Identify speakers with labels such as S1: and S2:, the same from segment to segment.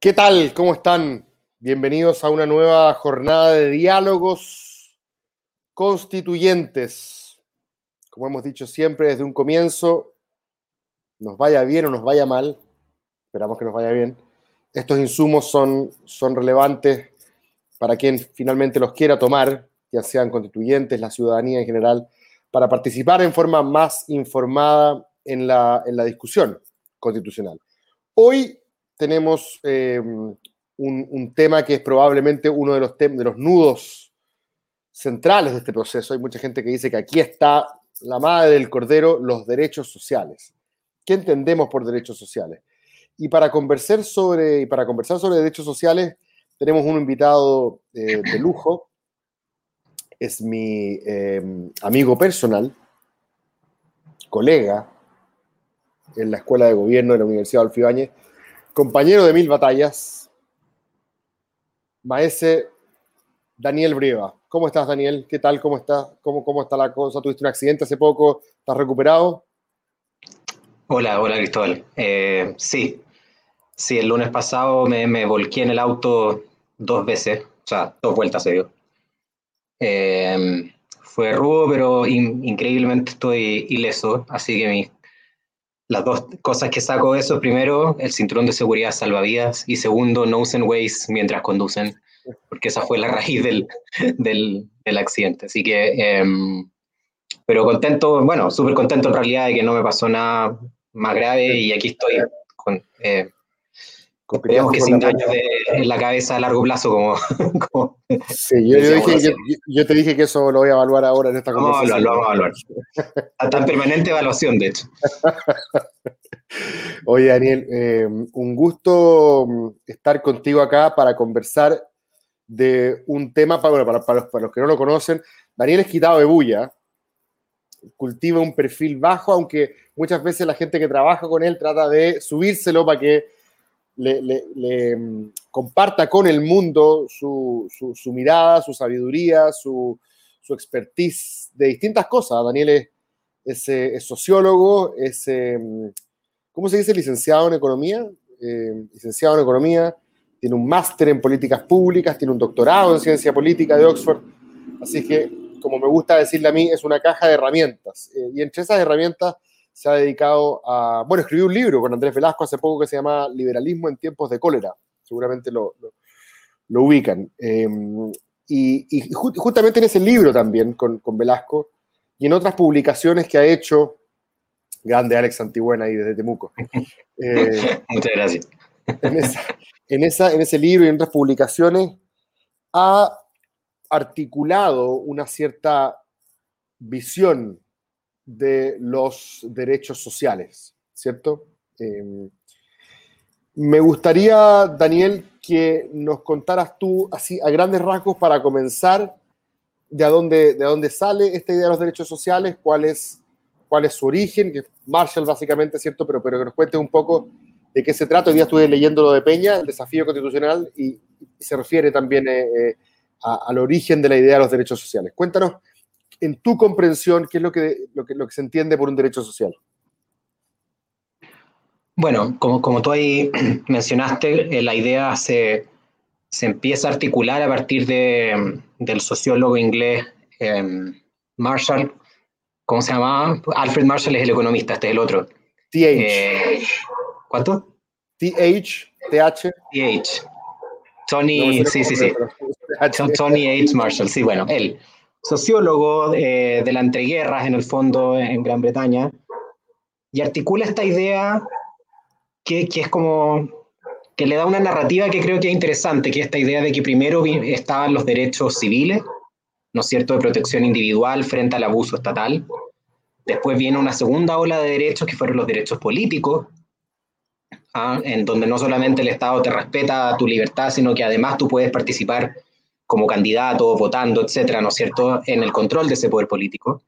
S1: ¿Qué tal? ¿Cómo están? Bienvenidos a una nueva jornada de diálogos constituyentes. Como hemos dicho siempre desde un comienzo, nos vaya bien o nos vaya mal, esperamos que nos vaya bien, estos insumos son, son relevantes para quien finalmente los quiera tomar, ya sean constituyentes, la ciudadanía en general, para participar en forma más informada en la, en la discusión constitucional. Hoy tenemos eh, un, un, tema que es probablemente uno de los, de los nudos centrales de este proceso. Hay mucha gente que dice que aquí está la madre del cordero, los derechos sociales. ¿Qué entendemos por derechos sociales? Y para conversar sobre, y para conversar sobre derechos sociales, tenemos un invitado eh, de lujo. Es mi eh, amigo personal, colega en la Escuela de Gobierno de la Universidad de Alfibáñez, compañero de mil batallas, maese Daniel Brieva. ¿Cómo estás, Daniel? ¿Qué tal? ¿Cómo estás? ¿Cómo, ¿Cómo está la cosa? ¿Tuviste un accidente hace poco? ¿Estás recuperado?
S2: Hola, hola Cristóbal. Eh, sí, sí, el lunes pasado me, volqué en el auto dos veces, o sea, dos vueltas se dio. Eh, fue rudo, pero in, increíblemente estoy ileso, así que mi, las dos cosas que saco de eso, primero, el cinturón de seguridad salvavidas y segundo, no usen Waze mientras conducen, porque esa fue la raíz del, del, del accidente. Así que, eh, pero contento, bueno, súper contento en realidad de que no me pasó nada más grave y aquí estoy con, eh, Esperemos que sin daños en la cabeza a largo plazo, como. como
S1: sí, yo, yo, dije, yo, yo, te dije que eso lo voy a evaluar ahora en esta conversación.
S2: No, lo, vamos a evaluar. Está en permanente evaluación, de hecho.
S1: Oye, Daniel, eh, un gusto estar contigo acá para conversar de un tema, para, bueno, para, para, los, para los que no lo conocen. Daniel es quitado de bulla, cultiva un perfil bajo, aunque muchas veces la gente que trabaja con él trata de subírselo para que le, le, comparta con el mundo su, su, mirada, su sabiduría, su, su, expertise de distintas cosas. Daniel es, es, es sociólogo, es, ¿cómo se dice? Licenciado en economía, eh, licenciado en economía, tiene un máster en políticas públicas, tiene un doctorado en ciencia política de Oxford, así que, como me gusta decirle a mí, es una caja de herramientas. Eh, y entre esas herramientas se ha dedicado a, bueno, escribió un libro con Andrés Velasco hace poco que se llama Liberalismo en tiempos de cólera, seguramente lo, lo, lo ubican. Eh, y, y ju justamente en ese libro también con, con, Velasco y en otras publicaciones que ha hecho, grande Alex Antigüena ahí desde Temuco.
S2: Eh, Muchas gracias.
S1: En, esa, en, esa, en ese libro y en otras publicaciones ha articulado una cierta visión de los derechos sociales, ¿cierto? Eh, me gustaría, Daniel, que nos contaras tú, así a grandes rasgos, para comenzar, de dónde, de dónde sale esta idea de los derechos sociales, cuál es, cuál es su origen, que Marshall básicamente, ¿cierto? Pero, pero que nos cuentes un poco de qué se trata. Hoy día estuve leyendo lo de Peña, el desafío constitucional, y, se refiere también eh, eh, al origen de la idea de los derechos sociales. Cuéntanos en tu comprensión, ¿qué es lo que, lo que, lo que se entiende por un derecho social?
S2: Bueno, como, como tú ahí mencionaste, eh, la idea se, se empieza a articular a partir de, del sociólogo inglés eh, Marshall, ¿cómo se llamaba? Alfred Marshall es el economista, este es el otro.
S1: TH. Eh,
S2: ¿Cuánto?
S1: TH, TH.
S2: TH. Tony, no, sí, sí, sí. Tony H. Marshall, sí, bueno, él sociólogo eh, de la entreguerras, en el fondo, en Gran Bretaña, y articula esta idea que, que, es como que le da una narrativa que creo que es interesante, que es esta idea de que primero estaban los derechos civiles, ¿no es cierto?, de protección individual frente al abuso estatal. Después viene una segunda ola de derechos que fueron los derechos políticos, ¿ah? en donde no solamente el Estado te respeta tu libertad, sino que además tú puedes participar como candidato, votando, etcétera, ¿no es cierto?, en el control de ese poder político.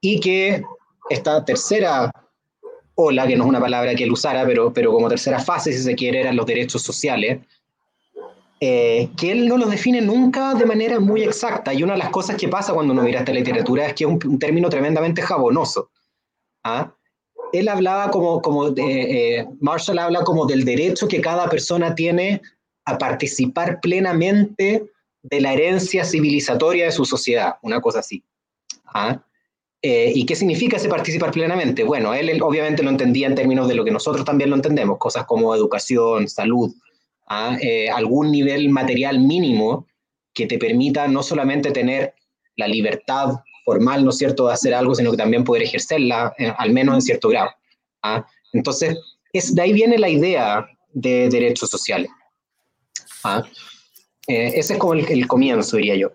S2: Y que esta tercera ola, que no es una palabra que él usara, pero, pero como tercera fase, si se quiere, eran los derechos sociales, eh, que él no los define nunca de manera muy exacta. Y una de las cosas que pasa cuando uno mira esta literatura es que es un, término tremendamente jabonoso. ¿ah? Él hablaba como, como eh, Marshall habla como del derecho que cada persona tiene a participar plenamente de la herencia civilizatoria de su sociedad, una cosa así. ¿ah? Eh, ¿Y qué significa ese participar plenamente? Bueno, él, obviamente lo entendía en términos de lo que nosotros también lo entendemos, cosas como educación, salud, ¿ah? eh, algún nivel material mínimo que te permita no solamente tener la libertad formal, ¿no es cierto?, de hacer algo, sino que también poder ejercerla, eh, al menos en cierto grado. ¿ah? Entonces, es, de ahí viene la idea de derechos sociales. ¿Ah? ese es como el, comienzo, diría yo.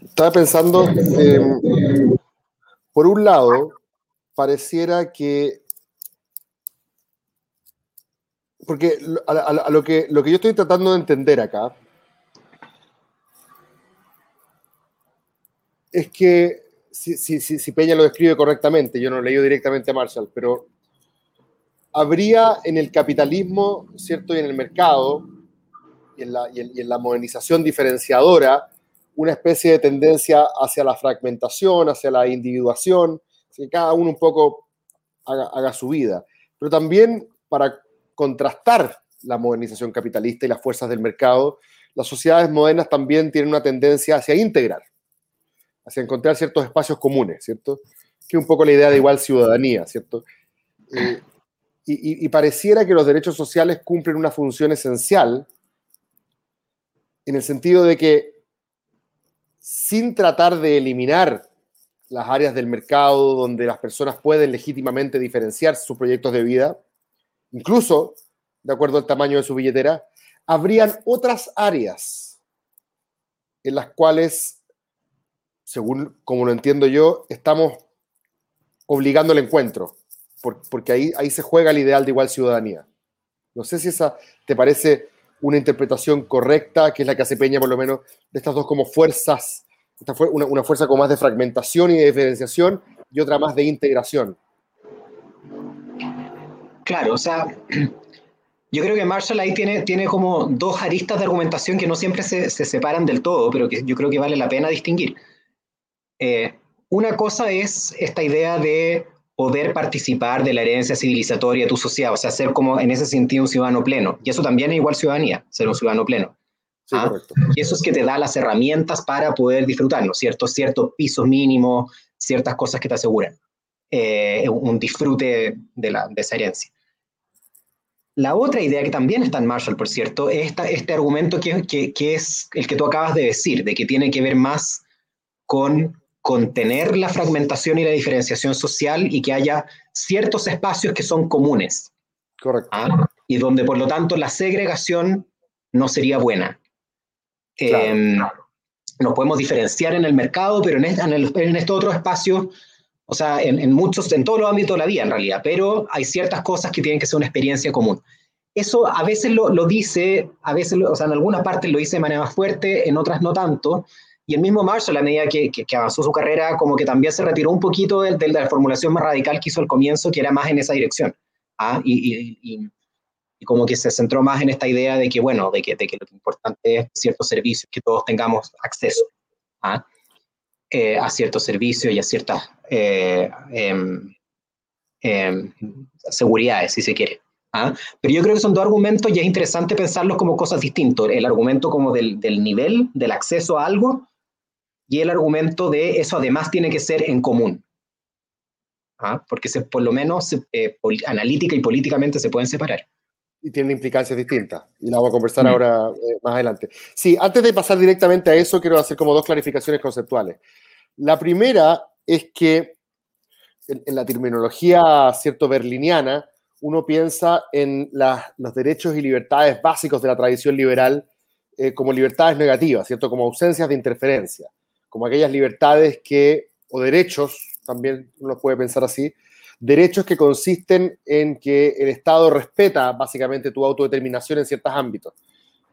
S1: Estaba pensando, por un lado, pareciera que porque a, lo, que, lo que yo estoy tratando de entender acá es que si, si, Peña lo describe correctamente, yo no he leído directamente a Marshall, pero habría en el capitalismo, ¿cierto? Y en el mercado y en la, modernización diferenciadora una especie de tendencia hacia la fragmentación, hacia la individuación, que cada uno un poco haga, su vida. Pero también para contrastar la modernización capitalista y las fuerzas del mercado, las sociedades modernas también tienen una tendencia hacia integrar, hacia encontrar ciertos espacios comunes, ¿cierto? Que un poco la idea de igual ciudadanía, ¿cierto? Eh, y, pareciera que los derechos sociales cumplen una función esencial en el sentido de que sin tratar de eliminar las áreas del mercado donde las personas pueden legítimamente diferenciar sus proyectos de vida, incluso de acuerdo al tamaño de su billetera, habrían otras áreas en las cuales, según como lo entiendo yo, estamos obligando el encuentro, porque ahí, ahí se juega el ideal de igual ciudadanía. No sé si esa te parece una interpretación correcta, que es la que hace Peña por lo menos, de estas dos como fuerzas, esta fue una, una fuerza como más de fragmentación y de diferenciación y otra más de integración.
S2: Claro, o sea, yo creo que Marshall ahí tiene, tiene como dos aristas de argumentación que no siempre se, se separan del todo, pero que yo creo que vale la pena distinguir. Eh, una cosa es esta idea de poder participar de la herencia civilizatoria de tu sociedad, o sea, ser como en ese sentido un ciudadano pleno. Y eso también es igual ciudadanía, ser un ciudadano pleno. ¿ah? Y eso es que te da las herramientas para poder disfrutar, ¿no cierto? Ciertos pisos mínimos, ciertas cosas que te aseguran eh, un disfrute de, la, de esa herencia. La otra idea que también está en Marshall, por cierto, es esta, este argumento que, que, que es el que tú acabas de decir, de que tiene que ver más con contener la fragmentación y la diferenciación social y que haya ciertos espacios que son comunes.
S1: Correcto.
S2: ¿ah? Y donde, por lo tanto, la segregación no sería buena. Em, nos podemos diferenciar en el mercado, pero en, en, estos otros espacios, o sea, en, muchos, en todos los ámbitos de la vida en realidad, pero hay ciertas cosas que tienen que ser una experiencia común. Eso a veces lo, lo dice, a veces, o sea, en algunas partes lo dice de manera más fuerte, en otras no tanto, y el mismo Marshall, a medida que, que, avanzó su carrera, como que también se retiró un poquito de, de, la formulación más radical que hizo al comienzo, que era más en esa dirección. ¿ah? Y, y, y, como que se centró más en esta idea de que, bueno, de que, de que lo importante es ciertos servicios, que todos tengamos acceso ¿ah? eh, a ciertos servicios y a ciertas eh, eh, seguridades, si se quiere. ¿ah? Pero yo creo que son dos argumentos y es interesante pensarlos como cosas distintas. El argumento como del, del nivel, del acceso a algo, y el argumento de eso además tiene que ser en común. ¿Ah? Porque se, por lo menos eh, analítica y políticamente se pueden separar.
S1: Y tienen implicancias distintas. Y la vamos a conversar mm. ahora eh, más adelante. Sí, antes de pasar directamente a eso, quiero hacer como dos clarificaciones conceptuales. La primera es que en, en la terminología cierto berliniana, uno piensa en los derechos y libertades básicos de la tradición liberal eh, como libertades negativas, ¿cierto? Como ausencias de interferencia como aquellas libertades que, o derechos, también uno puede pensar así, derechos que consisten en que el Estado respeta básicamente tu autodeterminación en ciertos ámbitos,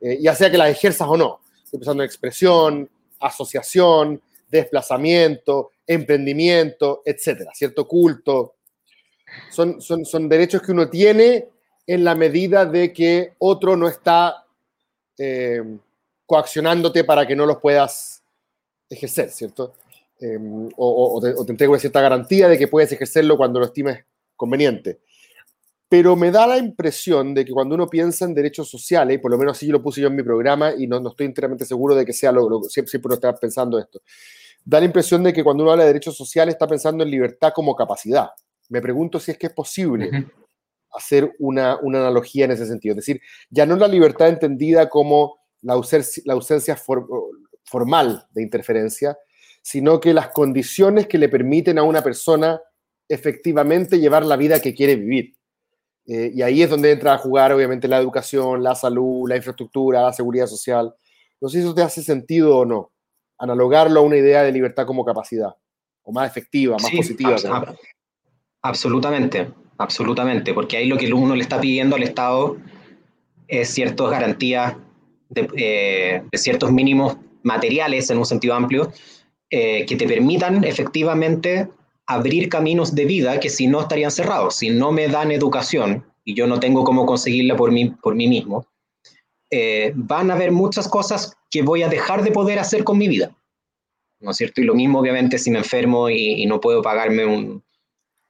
S1: eh, ya sea que la ejerzas o no. Estoy pensando en expresión, asociación, desplazamiento, emprendimiento, etcétera, cierto culto. Son, son, son derechos que uno tiene en la medida de que otro no está eh, coaccionándote para que no los puedas ejercer, ¿cierto? Em, o, te, o, te, entrega una cierta garantía de que puedes ejercerlo cuando lo estimes conveniente. Pero me da la impresión de que cuando uno piensa en derechos sociales, y por lo menos así lo puse yo en mi programa, y no, no estoy enteramente seguro de que sea lo, lo siempre, siempre uno está pensando esto, da la impresión de que cuando uno habla de derechos sociales está pensando en libertad como capacidad. Me pregunto si es que es posible uh -huh. hacer una, una, analogía en ese sentido. Es decir, ya no la libertad entendida como la ausencia, la ausencia for, formal de interferencia, sino que las condiciones que le permiten a una persona efectivamente llevar la vida que quiere vivir. Eh, y ahí es donde entra a jugar, obviamente, la educación, la salud, la infraestructura, la seguridad social. No sé si eso te hace sentido o no, analogarlo a una idea de libertad como capacidad, o más efectiva, más
S2: sí,
S1: positiva.
S2: Abs ab absolutamente, absolutamente, porque ahí lo que uno le está pidiendo al Estado es ciertas garantías de, eh, de ciertos mínimos materiales en un sentido amplio eh, que te permitan efectivamente abrir caminos de vida que si no estarían cerrados. Si no me dan educación y yo no tengo cómo conseguirla por mí, por mí mismo, eh, van a haber muchas cosas que voy a dejar de poder hacer con mi vida. ¿No es cierto? Y lo mismo, obviamente, si me enfermo y, y no puedo pagarme un,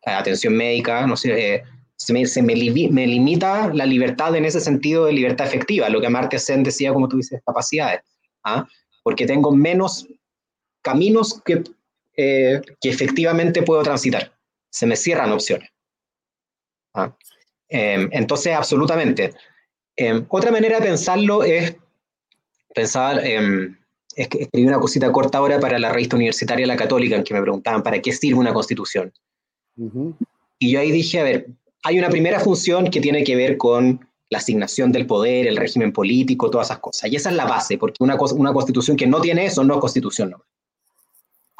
S2: eh, atención médica, no sé, eh, se, me, se me, li me, limita la libertad en ese sentido de libertad efectiva, lo que Amartya Sen decía, como tú dices, capacidades. ¿ah? Porque tengo menos caminos que eh, que efectivamente puedo transitar. Se me cierran opciones. ¿Ah? Eh, entonces, absolutamente. Eh, otra manera de pensarlo es pensar, em, es que escribí una cosita corta ahora para la revista universitaria La Católica, en que me preguntaban, ¿para qué sirve una constitución? Uh -huh. Y yo ahí dije, a ver, hay una primera función que tiene que ver con la asignación del poder, el régimen político, todas esas cosas. Y esa es la base, porque una, una constitución que no tiene eso no es constitución. No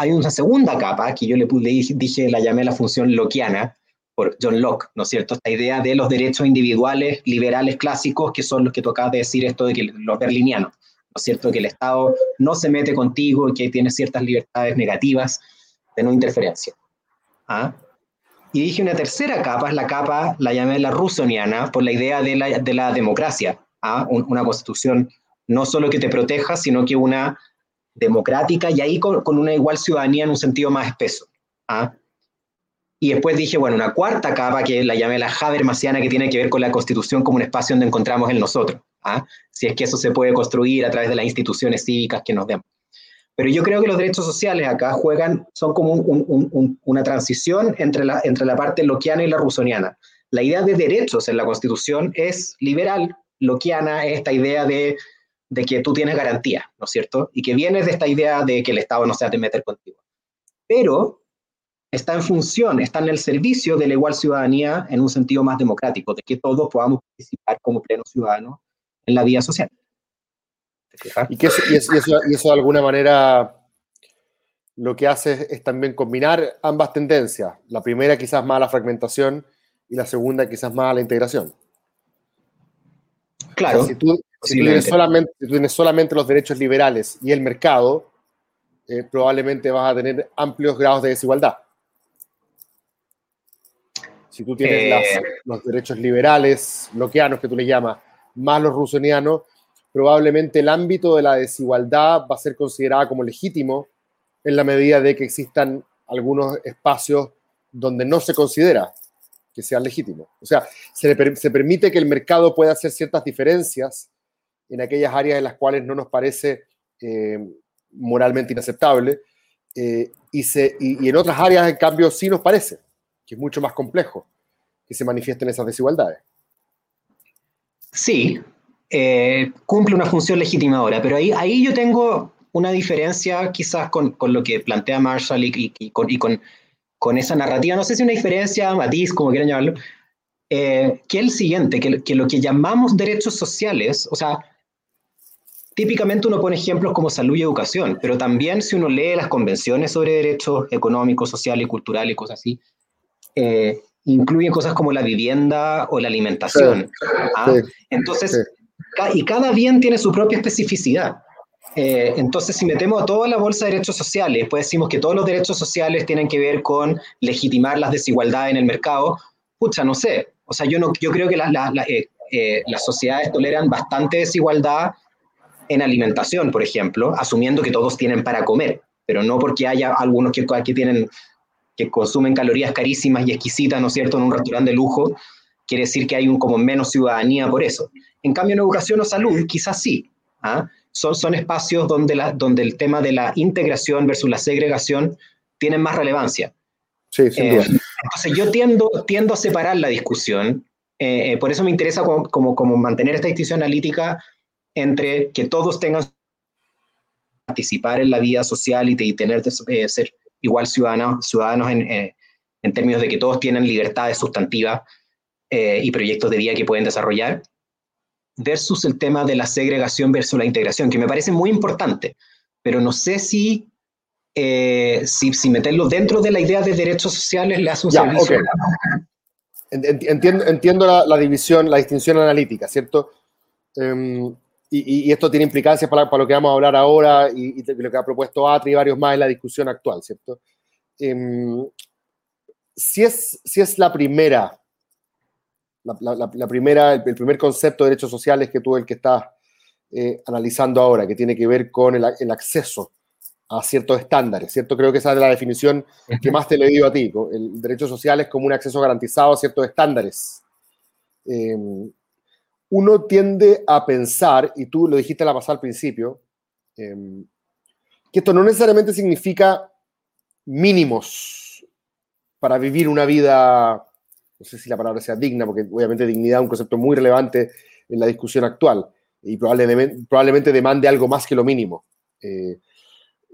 S2: hay una segunda capa que yo le, le dije, la llamé la función lockeana, por John Locke, ¿no es cierto? Esta idea de los derechos individuales liberales clásicos, que son los que tocaba de decir esto de que los berlinianos, ¿no es cierto? Que el Estado no se mete contigo y que tiene ciertas libertades negativas de no interferencia. ¿Ah? Y dije una tercera capa, es la capa, la llamé la rusoniana, por la idea de la, de la democracia, ¿ah? una constitución no solo que te proteja, sino que una democrática y ahí con, con, una igual ciudadanía en un sentido más espeso. ¿ah? Y después dije, bueno, una cuarta capa que la llamé la Habermasiana, que tiene que ver con la constitución como un espacio donde encontramos en nosotros. ¿ah? Si es que eso se puede construir a través de las instituciones cívicas que nos den. Pero yo creo que los derechos sociales acá juegan, son como un, un, un, una transición entre la, entre la parte loquiana y la rusoniana. La idea de derechos en la constitución es liberal, loquiana es esta idea de de que tú tienes garantía, ¿no es cierto? Y que vienes de esta idea de que el Estado no se ha de meter contigo. Pero está en función, está en el servicio de la igual ciudadanía en un sentido más democrático, de que todos podamos participar como plenos ciudadanos en la vida social.
S1: Y, que eso, y, eso, y eso de alguna manera lo que hace es, es, también combinar ambas tendencias. La primera quizás más a la fragmentación y la segunda quizás más a la integración.
S2: Claro.
S1: O sea, si, tú, si, tú tienes solamente, si tú tienes solamente los derechos liberales y el mercado, eh, probablemente vas a tener amplios grados de desigualdad. Si tú tienes eh... las, los derechos liberales, bloqueanos que tú le llamas, más los rusonianos, probablemente el ámbito de la desigualdad va a ser considerada como legítimo en la medida de que existan algunos espacios donde no se considera que sean legítimos. O sea, se, se permite que el mercado pueda hacer ciertas diferencias en aquellas áreas en las cuales no nos parece eh, moralmente inaceptable eh, y, se, y, en otras áreas, en cambio, sí nos parece, que es mucho más complejo que se manifiesten esas desigualdades.
S2: Sí, eh, cumple una función legitimadora, pero ahí, ahí yo tengo una diferencia quizás con, con lo que plantea Marshall y, y con, con, con, esa narrativa, no sé si una diferencia, matiz, como quieran llamarlo, eh, que es el siguiente, que, que, lo que llamamos derechos sociales, o sea, típicamente uno pone ejemplos como salud y educación, pero también si uno lee las convenciones sobre derechos económicos, sociales y culturales y cosas así, eh, incluyen cosas como la vivienda o la alimentación. Sí, ¿ah? sí, Entonces, sí. Y cada bien tiene su propia especificidad. Eh, entonces, si metemos a toda la bolsa de derechos sociales, pues decimos que todos los derechos sociales tienen que ver con legitimar las desigualdades en el mercado, pucha, no sé. O sea, yo, no, yo creo que la, la, la, eh, eh, las sociedades toleran bastante desigualdad en alimentación, por ejemplo, asumiendo que todos tienen para comer, pero no porque haya algunos que, que tienen que consumen calorías carísimas y exquisitas, ¿no es cierto?, en un restaurante de lujo, quiere decir que hay un como menos ciudadanía por eso. En cambio, en educación o salud, quizás sí. ¿ah? Son, son espacios donde, la, donde el tema de la integración versus la segregación tienen más relevancia.
S1: Sí, sin duda.
S2: Eh, entonces yo tiendo, tiendo a separar la discusión, eh, eh, por eso me interesa como, como, como, mantener esta distinción analítica entre que todos tengan participar en la vida social y, y tener ser igual ciudadanos, ciudadanos en, en, términos de que todos tienen libertades sustantivas y proyectos de vida que pueden desarrollar, versus el tema de la segregación versus la integración, que me parece muy importante, pero no sé si eh, si, si, meterlo dentro de la idea de derechos sociales le hace un servicio.
S1: Entiendo, entiendo la, la, división, la distinción analítica, ¿cierto? Um, y, y, esto tiene implicancias para, para, lo que vamos a hablar ahora y, y, lo que ha propuesto Atri y varios más en la discusión actual, ¿cierto? Um, si, es, si es la primera, la, la, la primera, el, el, primer concepto de derechos sociales que tú el que estás eh, analizando ahora, que tiene que ver con el, el acceso a ciertos estándares, ¿cierto? Creo que esa es la definición que más te le digo a ti. El derecho social es como un acceso garantizado a ciertos estándares. Eh, uno tiende a pensar, y tú lo dijiste la pasada al principio, eh, que esto no necesariamente significa mínimos para vivir una vida, no sé si la palabra sea digna, porque obviamente dignidad es un concepto muy relevante en la discusión actual y probablemente, probablemente demande algo más que lo mínimo. Eh,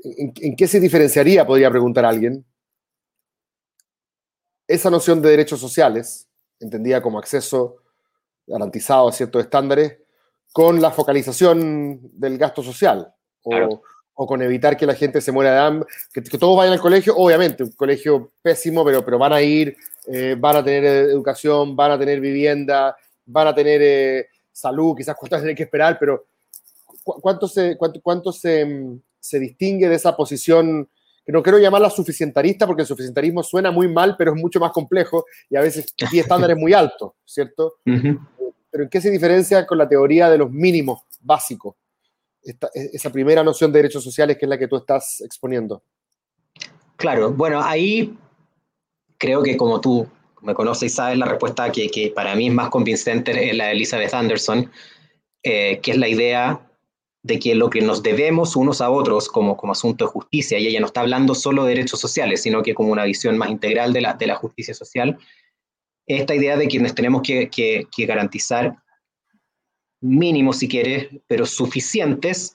S1: ¿En, ¿En, qué se diferenciaría, podría preguntar alguien, esa noción de derechos sociales, entendida como acceso garantizado a ciertos estándares, con la focalización del gasto social? O con evitar que la gente se muera de hambre, que, que, todos vayan al colegio, obviamente, un colegio pésimo, pero, pero van a ir, eh, van a tener educación, van a tener vivienda, van a tener eh, salud, quizás cuántas tienen que esperar, pero ¿cuánto se, cuánto, cuánto se, se distingue de esa posición que no quiero llamarla suficientarista porque el suficientarismo suena muy mal, pero es mucho más complejo y a veces tiene estándares muy altos, ¿cierto? Uh -huh. Pero ¿en qué se diferencia con la teoría de los mínimos básicos? Esta, esa primera noción de derechos sociales que es la que tú estás exponiendo.
S2: Claro, bueno, ahí creo que como tú me conoces y sabes la respuesta que, que para mí es más convincente es la de Elizabeth Anderson, eh, que es la idea de que lo que nos debemos unos a otros como, como asunto de justicia, y ella no está hablando solo de derechos sociales, sino que como una visión más integral de la, de la justicia social, esta idea de que nos tenemos que garantizar mínimos, si quieres, pero suficientes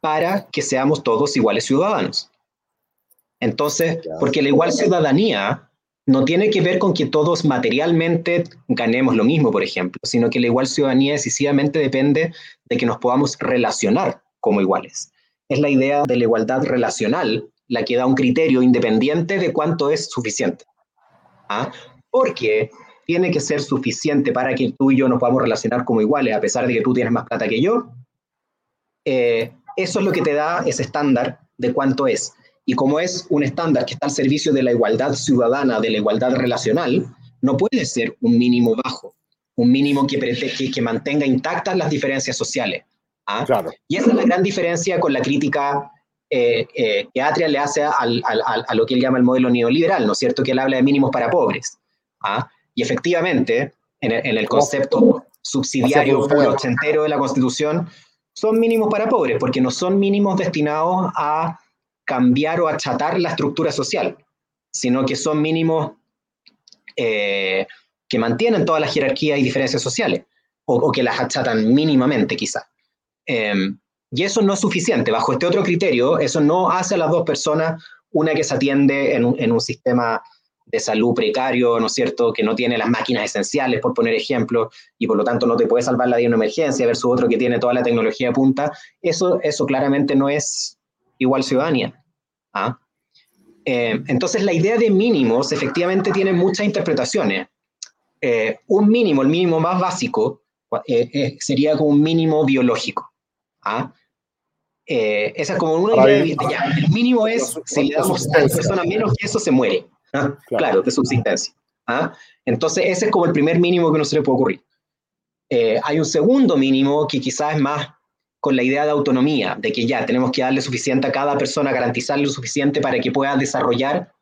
S2: para que seamos todos iguales ciudadanos. Entonces, porque la igual ciudadanía no tiene que ver con que todos materialmente ganemos lo mismo, por ejemplo, sino que la igual ciudadanía decisivamente depende de que nos podamos relacionar como iguales. Es la idea de la igualdad relacional la que da un criterio independiente de cuánto es suficiente. ¿Ah? Porque tiene que ser suficiente para que tú y yo nos podamos relacionar como iguales, a pesar de que tú tienes más plata que yo. Eh, eso es lo que te da ese estándar de cuánto es. Y como es un estándar que está al servicio de la igualdad ciudadana, de la igualdad relacional, no puede ser un mínimo bajo, un mínimo que, que, que mantenga intactas las diferencias sociales. ¿ah?
S1: Claro.
S2: Y esa es la gran diferencia con la crítica eh, eh, que Atria le hace al, al, al, a lo que él llama el modelo neoliberal, ¿no es cierto? Que él habla de mínimos para pobres. ¿ah? Y efectivamente, en el, en el concepto subsidiario ochentero de la Constitución, son mínimos para pobres, porque no son mínimos destinados a cambiar o achatar la estructura social, sino que son mínimos eh, que mantienen todas las jerarquías y diferencias sociales, o, o que las achatan mínimamente quizá. Eh, y eso no es suficiente. Bajo este otro criterio, eso no hace a las dos personas una que se atiende en un, en un sistema de salud precario, ¿no es cierto?, que no tiene las máquinas esenciales, por poner ejemplo, y por lo tanto no te puede salvar la vida en una emergencia, versus otro que tiene toda la tecnología de punta, eso, eso claramente no es igual ciudadanía. ¿ah? Eh, entonces, la idea de mínimos efectivamente tiene muchas interpretaciones. Eh, un mínimo, el mínimo más básico, eh, sería como un mínimo biológico. ¿ah? esa es como una idea de, ya, el mínimo es, si le damos a la persona menos que eso, se muere. ¿Ah? Claro. claro. de subsistencia. ¿ah? Entonces, ese es como el primer mínimo que no se le puede ocurrir. hay un segundo mínimo que quizás es más con la idea de autonomía, de que ya tenemos que darle suficiente a cada persona, garantizarle lo suficiente para que pueda desarrollar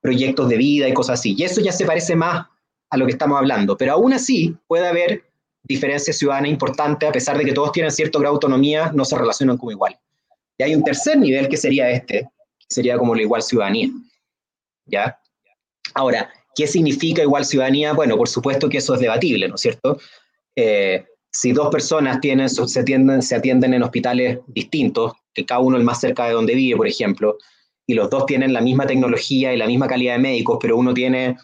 S2: proyectos de vida y cosas así. Y eso ya se parece más a lo que estamos hablando, pero aún así puede haber diferencias ciudadanas importantes, a pesar de que todos tienen cierto grado de autonomía, no se relacionan como igual. Y hay un tercer nivel que sería este, que sería como la igual ciudadanía. ¿Ya? Ahora, ¿qué significa igual ciudadanía? Bueno, por supuesto que eso es debatible, ¿no es cierto? Eh, si dos personas tienen, se, atienden, se atienden en hospitales distintos, que cada uno el más cerca de donde vive, por ejemplo, y los dos tienen la misma tecnología y la misma calidad de médicos, pero uno tiene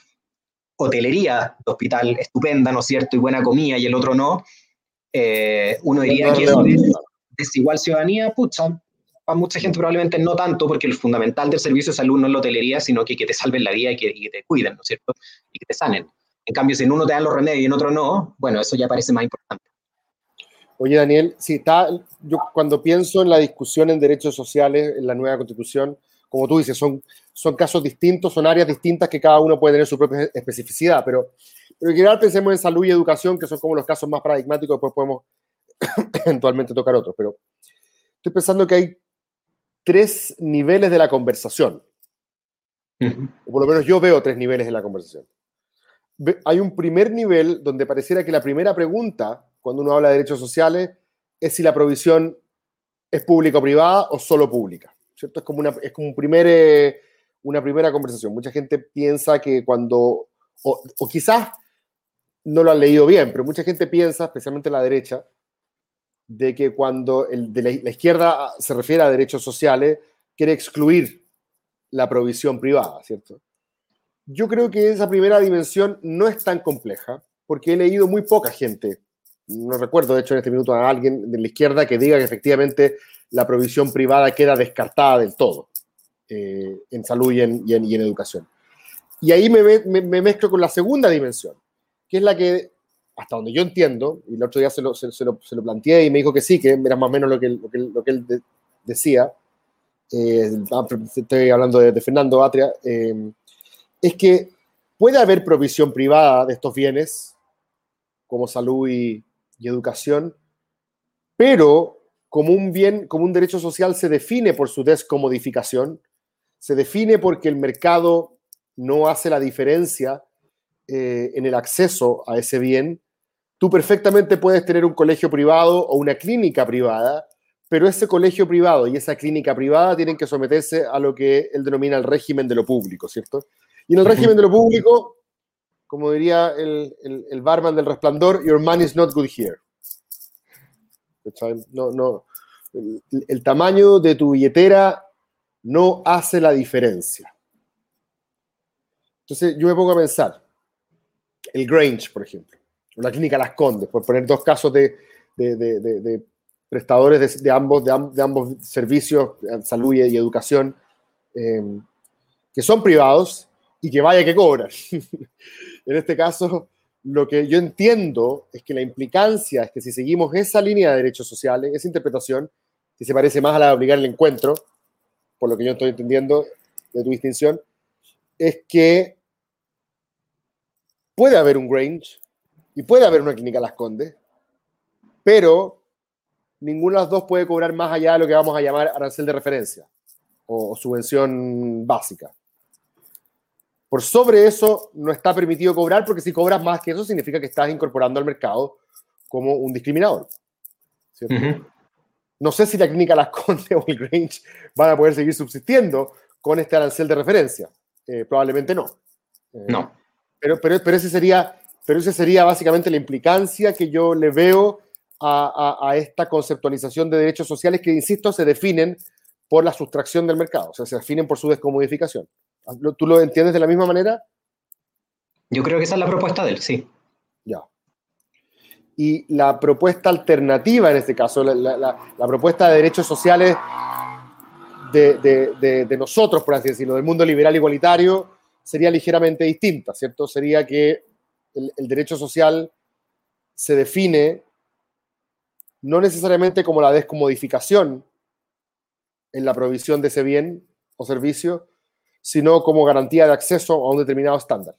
S2: hotelería de hospital estupenda, ¿no es cierto?, y buena comida, y el otro no, eh, uno diría que eso es desigual ciudadanía, pucha, mucha gente probablemente no tanto, porque el fundamental del servicio de salud no es la hotelería, sino que, que te salven la vida y que, y que te cuiden, ¿no es cierto?, y que te sanen. En cambio, si en uno te dan los remedios y en otro no, bueno, eso ya parece más importante.
S1: Oye, Daniel, si está, yo cuando pienso en la discusión en derechos sociales en la nueva constitución, como tú dices, son, son casos distintos, son áreas distintas que cada uno puede tener su propia especificidad, pero, pero en general pensemos en salud y educación, que son como los casos más paradigmáticos, después podemos eventualmente tocar otros, pero estoy pensando que hay tres niveles de la conversación, o por lo menos yo veo tres niveles de la conversación. Hay un primer nivel donde pareciera que la primera pregunta, cuando uno habla de derechos sociales, es si la provisión es pública o privada o solo pública. ¿cierto? Es como una, es como un primer, eh, una primera conversación. Mucha gente piensa que cuando, o, o, quizás no lo han leído bien, pero mucha gente piensa, especialmente la derecha, de que cuando el de la, izquierda se refiere a derechos sociales, quiere excluir la provisión privada, ¿cierto? Yo creo que esa primera dimensión no es tan compleja, porque he leído muy poca gente, no recuerdo de hecho en este minuto a alguien de la izquierda que diga que efectivamente la provisión privada queda descartada del todo eh, en salud y en, y, en, educación. Y ahí me, me, mezclo con la segunda dimensión, que es la que, hasta donde yo entiendo, y el otro día se lo, se, se lo, se lo planteé y me dijo que sí, que era más o menos lo que, lo que, lo que él de, decía, eh, estoy hablando de, de Fernando Atria, eh, es que puede haber provisión privada de estos bienes, como salud y, y educación, pero como un bien, como un derecho social se define por su descomodificación, se define porque el mercado no hace la diferencia eh, en el acceso a ese bien, tú perfectamente puedes tener un colegio privado o una clínica privada, pero ese colegio privado y esa clínica privada tienen que someterse a lo que él denomina el régimen de lo público, ¿cierto? Y en el régimen de lo público, como diría el, el, el barman del resplandor, your money is not good here. No, no, el, el, tamaño de tu billetera no hace la diferencia. Entonces yo me pongo a pensar, el Grange, por ejemplo, la clínica Las Condes, por poner dos casos de, de, de, prestadores de, ambos, de, ambos servicios, salud y, educación, eh, que son privados y que vaya que cobran. en este caso, lo que yo entiendo es que la implicancia es que si seguimos esa línea de derechos sociales, esa interpretación, que se parece más a la de obligar el encuentro, por lo que yo estoy entendiendo de tu distinción, es que puede haber un Grange y puede haber una clínica Las Condes, pero ninguna de las dos puede cobrar más allá de lo que vamos a llamar arancel de referencia o, o subvención básica. Por sobre eso no está permitido cobrar porque si cobras más que eso significa que estás incorporando al mercado como un discriminador. Uh -huh. No sé si la clínica Las Condes o el Grange van a poder seguir subsistiendo con este arancel de referencia. Eh, probablemente no.
S2: Eh, no.
S1: Pero, pero, pero, ese sería, pero ese sería básicamente la implicancia que yo le veo a, a, a esta conceptualización de derechos sociales que, insisto, se definen por la sustracción del mercado, o sea, se definen por su descomodificación. ¿Tú lo entiendes de la misma manera?
S2: Yo creo que esa es la propuesta de él, sí.
S1: Ya. Y la propuesta alternativa en este caso, la, la, la propuesta de derechos sociales de, de, de, de, nosotros, por así decirlo, del mundo liberal igualitario, sería ligeramente distinta, ¿cierto? Sería que el, derecho social se define no necesariamente como la descomodificación en la provisión de ese bien o servicio, sino como garantía de acceso a un determinado estándar.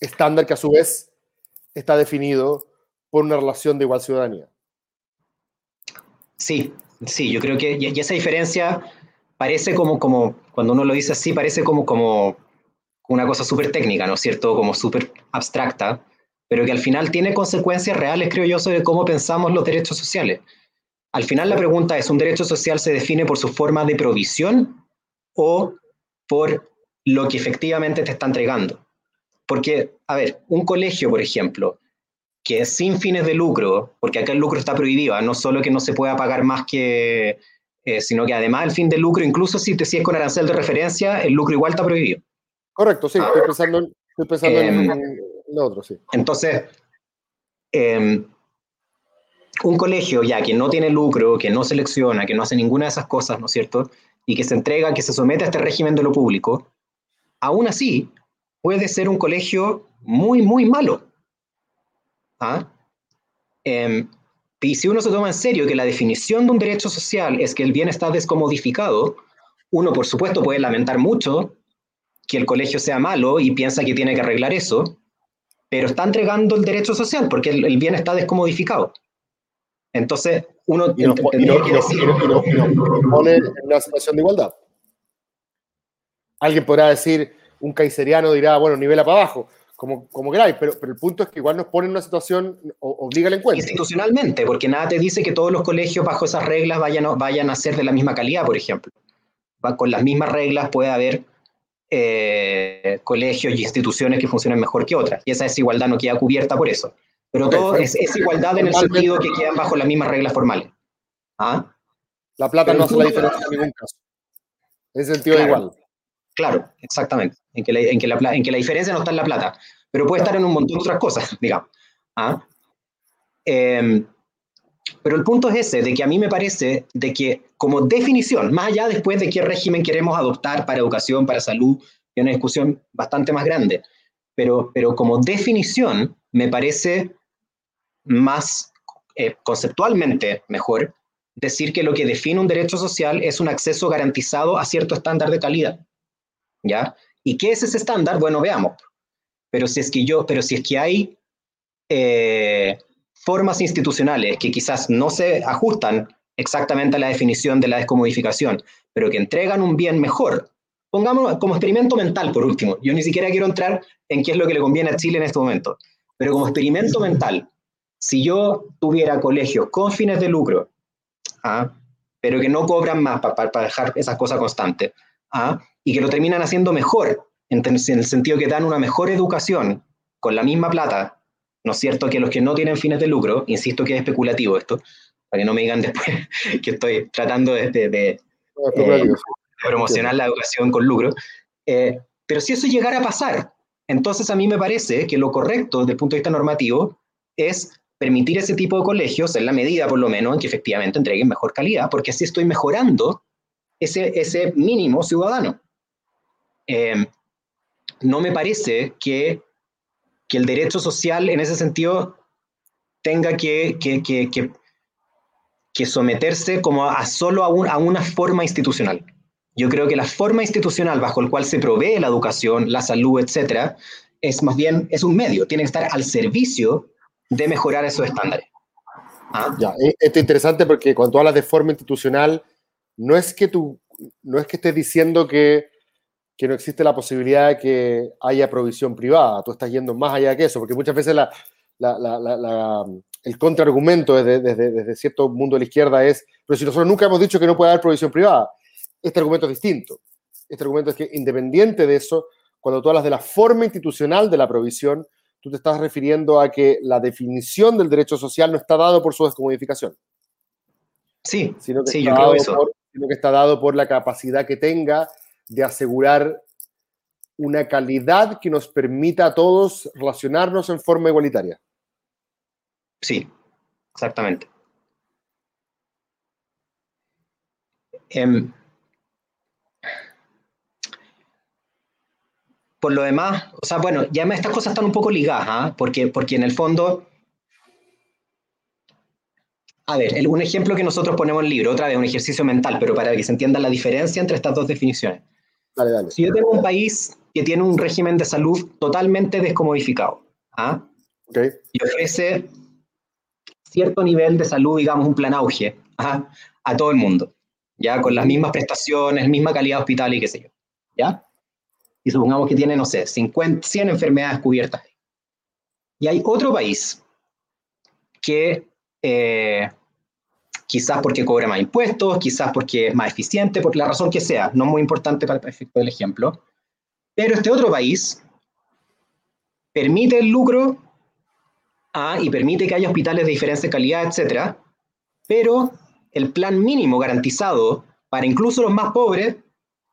S1: Estándar que a su vez está definido por una relación de igual ciudadanía.
S2: Sí, sí, yo creo que y esa diferencia parece como, como, cuando uno lo dice así, parece como, como una cosa súper técnica, ¿no es cierto? Como súper abstracta, pero que al final tiene consecuencias reales, creo yo, sobre cómo pensamos los derechos sociales. Al final la pregunta es, ¿un derecho social se define por su forma de provisión o por lo que efectivamente te está entregando? Porque, a ver, un colegio, por ejemplo, que es sin fines de lucro, porque acá el lucro está prohibido, no solo que no se pueda pagar más que, eh, sino que además el fin de lucro, incluso si, te, si es con arancel de referencia, el lucro igual está prohibido.
S1: Correcto, sí, estoy pensando, estoy pensando en, em, lo otro, sí.
S2: Entonces, em, un colegio ya que no tiene lucro, que no selecciona, que no hace ninguna de esas cosas, ¿no es cierto? Y que se entrega, que se somete a este régimen de lo público, aún así puede ser un colegio muy, muy malo. ¿Ah? Em, y si uno se toma en serio que la definición de un derecho social es que el bien está descomodificado, uno por supuesto puede lamentar mucho que el colegio sea malo y piensa que tiene que arreglar eso, pero está entregando el derecho social porque el bien está descomodificado. Entonces, uno
S1: y nos, pone en una situación de igualdad. Alguien podrá decir, un kaiseriano dirá, bueno, nivela para abajo, como, como queráis, pero, pero el punto es que igual nos pone en una situación, obliga al encuentro.
S2: Institucionalmente, porque nada te dice que todos los colegios bajo esas reglas vayan, vayan a ser de la misma calidad, por ejemplo. Va, con las mismas reglas puede haber eh, colegios y instituciones que funcionen mejor que otras, y esa desigualdad no queda cubierta por eso. Pero todo es, igualdad en el sentido que quedan bajo las mismas reglas formales. ¿Ah?
S1: La plata no hace la diferencia en ningún caso. En sentido igual.
S2: Claro, exactamente. En que, la, en, que la, en que, la, diferencia no está en la plata, pero puede estar en un montón de otras cosas, digamos. ¿Ah? Em, pero el punto es ese, de que a mí me parece de que como definición, más allá después de qué régimen queremos adoptar para educación, para salud, es una discusión bastante más grande, pero, pero como definición me parece más eh, conceptualmente mejor decir que lo que define un derecho social es un acceso garantizado a cierto estándar de calidad. ¿Ya? ¿Y qué es ese estándar? Bueno, veamos. Pero si es que yo, pero si es que hay eh, formas institucionales que quizás no se ajustan exactamente a la definición de la descomodificación, pero que entregan un bien mejor, pongámoslo como experimento mental por último. Yo ni siquiera quiero entrar en qué es lo que le conviene a Chile en este momento, pero como experimento mental, si yo tuviera colegios con fines de lucro, ¿ah? pero que no cobran más para dejar esas cosas constantes, ¿ah? y que lo terminan haciendo mejor, en, el sentido que dan una mejor educación con la misma plata, ¿no es cierto? Que los que no tienen fines de lucro, insisto que es especulativo esto, para que no me digan después que estoy tratando de, de, eh, promocionar la educación con lucro. Eh, pero si eso llegara a pasar, entonces a mí me parece que lo correcto desde el punto de vista normativo es permitir ese tipo de colegios, en la medida por lo menos en que efectivamente entreguen mejor calidad, porque así estoy mejorando ese, ese mínimo ciudadano. Eh, no me parece que, que, el derecho social en ese sentido tenga que, que, que, que someterse como a solo a, a, una forma institucional. Yo creo que la forma institucional bajo el cual se provee la educación, la salud, etcétera, es más bien es un medio, tiene que estar al servicio de mejorar esos estándares.
S1: ¿Ah? Ya, e, esto es interesante porque cuando hablas de forma institucional, no es que tú, no es que estés diciendo que, que no existe la posibilidad de que haya provisión privada, tú estás yendo más allá que eso, porque muchas veces la, la, la, el contraargumento desde, desde, desde, cierto mundo de la izquierda es, pero si nosotros nunca hemos dicho que no puede haber provisión privada, este argumento es distinto. Este argumento es que independiente de eso, cuando tú hablas de la forma institucional de la provisión, tú te estás refiriendo a que la definición del derecho social no está dado por su descomodificación.
S2: Sí, sino que sí, yo creo eso.
S1: Por, sino que está dado por la capacidad que tenga de asegurar una calidad que nos permita a todos relacionarnos en forma igualitaria.
S2: Sí, exactamente. Eh, por lo demás, o sea, bueno, ya estas cosas están un poco ligadas, ¿ah? porque, porque en el fondo, a ver, un ejemplo que nosotros ponemos en el libro, otra vez un ejercicio mental, pero para que se entienda la diferencia entre estas dos definiciones.
S1: Dale, dale.
S2: Si yo tengo un país que tiene un régimen de salud totalmente descomodificado, ¿ah?
S1: okay.
S2: y ofrece cierto nivel de salud, digamos, un plan auge, a todo el mundo, ya con las mismas prestaciones, misma calidad hospital y qué sé yo, ¿ya? Y supongamos que tiene, no sé, 50, 100 enfermedades cubiertas. Y hay otro país que eh, quizás porque cobra más impuestos, quizás porque es más eficiente, por la razón que sea, no muy importante para el efecto del ejemplo, pero este otro país permite el lucro ah, y permite que haya hospitales de diferente calidad, etcétera, pero el plan mínimo garantizado para incluso los más pobres,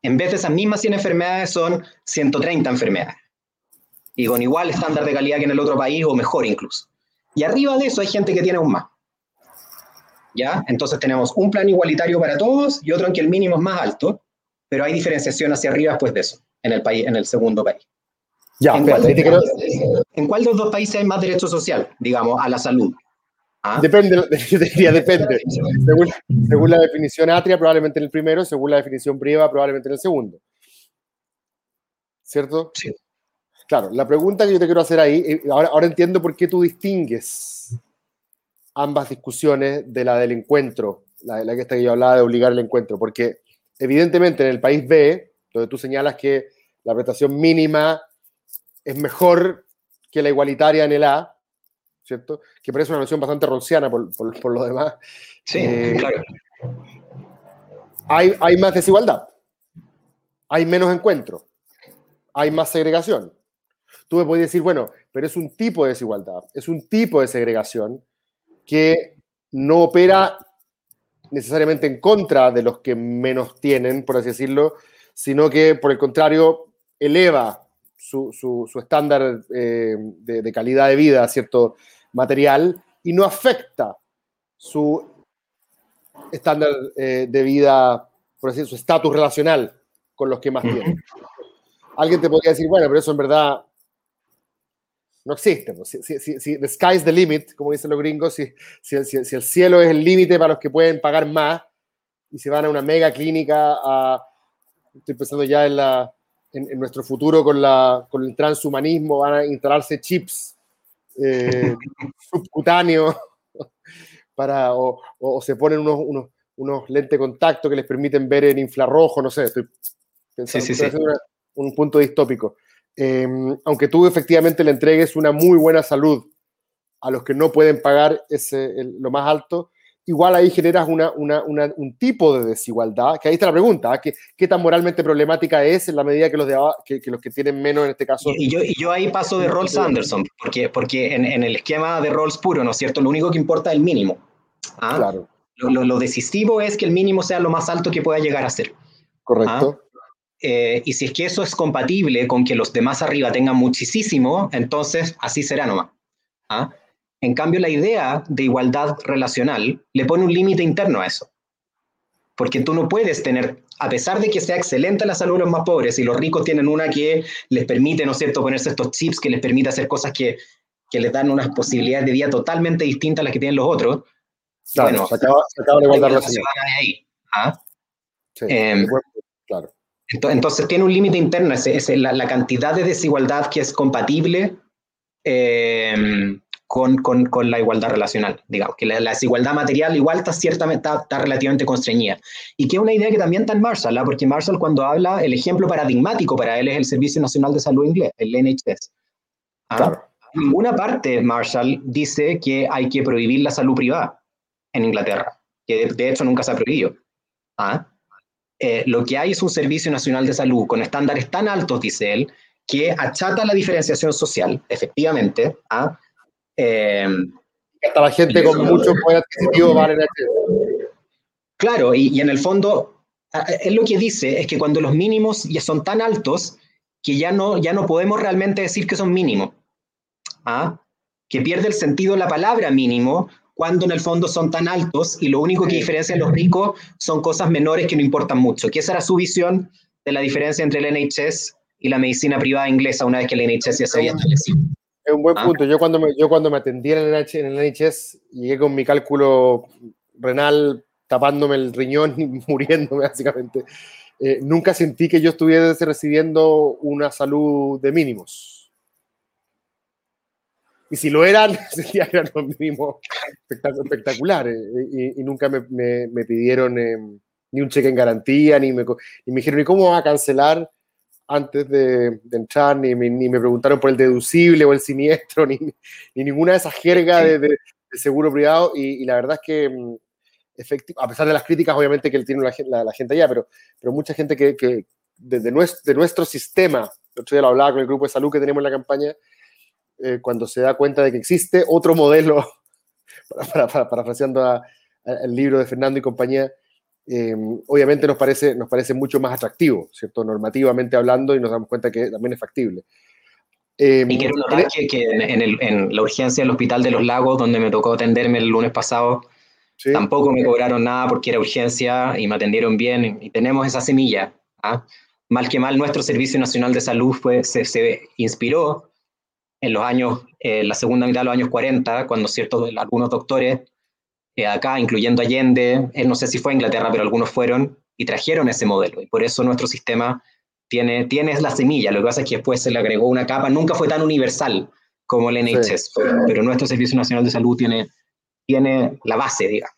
S2: en vez de esas mismas 100 enfermedades, son 130 enfermedades. Y con igual estándar de calidad que en el otro país o mejor incluso. Y arriba de eso hay gente que tiene aún más. ¿Ya? Entonces tenemos un plan igualitario para todos y otro en que el mínimo es más alto, pero hay diferenciación hacia arriba después de eso, en el, país, en el segundo país.
S1: Ya,
S2: ¿En, cuál de, ¿En cuál de los dos países hay más derecho social, digamos, a la salud?
S1: ¿Ah? Depende, depende. Según, según, la definición atria, probablemente en el primero, según la definición priva, probablemente en el segundo. ¿Cierto?
S2: Sí.
S1: Claro, la pregunta que yo te quiero hacer ahí, eh, ahora, ahora entiendo por qué tú distingues ambas discusiones de la del encuentro, la, la que esta que yo hablaba de obligar el encuentro, porque evidentemente en el país B, donde tú señalas que la prestación mínima es mejor que la igualitaria en el A, ¿cierto? Que parece una noción bastante por, por, por lo demás.
S2: Sí, eh, claro.
S1: Hay, hay más desigualdad, hay menos encuentro, hay más segregación. Tú me puedes decir, bueno, pero es un tipo de desigualdad, es un tipo de segregación que no opera necesariamente en contra de los que menos tienen, por así decirlo, sino que por el contrario eleva su, su, su estándar eh, de, de, calidad de vida, ¿cierto? Material, y no afecta su estándar eh, de vida, por así decirlo, su estatus relacional con los que más tienen. Alguien te podría decir, bueno, pero eso en verdad no existe. Pues. Si, si, si, the sky's the limit, como dicen los gringos, si, si el cielo es el límite para los que pueden pagar más y se van a una mega clínica a, estoy pensando ya en, la, en, en nuestro futuro con, la, con el transhumanismo, van a instalarse chips eh, subcutáneos para, o, o, se ponen unos, unos, unos lentes de contacto que les permiten ver en infrarrojo, no sé, estoy pensando
S2: sí, sí, sí.
S1: Una, un punto distópico. Eh, aunque tú efectivamente le entregues una muy buena salud a los que no pueden pagar ese, el, lo más alto, igual ahí generas una, una, una, un tipo de desigualdad, que ahí está la pregunta, ¿eh? ¿Qué, ¿qué, tan moralmente problemática es en la medida que los, de, que, que los que tienen menos en este caso?
S2: Y yo, y yo ahí paso de Rawls Anderson, porque, porque en, en, el esquema de Rawls puro, ¿no es cierto? Lo único que importa es el mínimo. ¿ah?
S1: Claro.
S2: Lo, lo, lo, decisivo es que el mínimo sea lo más alto que pueda llegar a ser.
S1: Correcto.
S2: ¿ah? Eh, y si es que eso es compatible con que los demás arriba tengan muchísimo, entonces así será nomás. ¿ah? En cambio, la idea de igualdad relacional le pone un límite interno a eso. Porque tú no puedes tener, a pesar de que sea excelente la salud de los más pobres y los ricos tienen una que les permite, ¿no es cierto?, ponerse estos chips que les permite hacer cosas que, que les dan unas posibilidades de vida totalmente distintas a las que tienen los otros.
S1: Claro, bueno, se acaba, se acaba la igualdad relacional.
S2: Ahí, ¿ah?
S1: sí, eh, claro.
S2: Entonces tiene un límite interno, es, es la, la, cantidad de desigualdad que es compatible eh, con, con, con, la igualdad relacional, digamos, que la, la, desigualdad material igual está ciertamente, está, está, relativamente constreñida. Y que es una idea que también está en Marshall, ¿eh? porque Marshall cuando habla, el ejemplo paradigmático para él es el Servicio Nacional de Salud inglés, el NHS. ¿Ah?
S1: Claro.
S2: En ninguna parte Marshall dice que hay que prohibir la salud privada en Inglaterra, que de, de hecho nunca se ha prohibido. ¿Ah? Eh, lo que hay es un Servicio Nacional de Salud con estándares tan altos, dice él, que achata la diferenciación social, efectivamente, a... Eh,
S1: hasta la gente con mucho poder adquisitivo va a
S2: Claro, y, y, en el fondo, él lo que dice es que cuando los mínimos ya son tan altos que ya no, ya no podemos realmente decir que son mínimos. ¿ah? Que pierde el sentido la palabra mínimo cuando en el fondo son tan altos y lo único que diferencia a los ricos son cosas menores que no importan mucho. Que esa era su visión de la diferencia entre el NHS y la medicina privada inglesa una vez que el NHS ya se había establecido.
S1: Es un buen ¿Ah? punto. Yo cuando, me, yo cuando me atendí en el, NHS, en el NHS llegué con mi cálculo renal tapándome el riñón y muriéndome básicamente. Eh, nunca sentí que yo estuviese recibiendo una salud de mínimos. Y si lo eran, sentía que eran los mínimos espectaculares. Y, nunca me, me, pidieron eh, ni un cheque en garantía, ni me, me dijeron, ¿y cómo va a cancelar antes de, de entrar? Ni, ni, me preguntaron por el deducible o el siniestro, ni, ni ninguna de esas jergas de, de, seguro privado. Y, la verdad es que, mm, a pesar de las críticas, obviamente, que él tiene la, la, gente allá, pero, pero mucha gente que, que desde nuestro, de nuestro sistema, el otro lo hablaba con el grupo de salud que tenemos en la campaña, eh, cuando se da cuenta de que existe otro modelo, parafraseando el libro de Fernando y compañía, eh, obviamente nos parece, nos parece mucho más atractivo, ¿cierto? Normativamente hablando y nos damos cuenta que también es factible.
S2: Eh, y quiero notar que, que en, el, en, la urgencia del Hospital de los Lagos, donde me tocó atenderme el lunes pasado, tampoco me cobraron nada porque era urgencia y me atendieron bien y tenemos esa semilla. ¿ah? Mal que mal, nuestro Servicio Nacional de Salud fue, se, se inspiró en los años, eh, la segunda mitad de los años 40, cuando ciertos, algunos doctores eh, acá, incluyendo Allende, él no sé si fue a Inglaterra, pero algunos fueron y trajeron ese modelo. Y por eso nuestro sistema tiene, tiene la semilla. Lo que pasa es que después se le agregó una capa, nunca fue tan universal como el NHS, pero, nuestro Servicio Nacional de Salud tiene, tiene la base, digamos.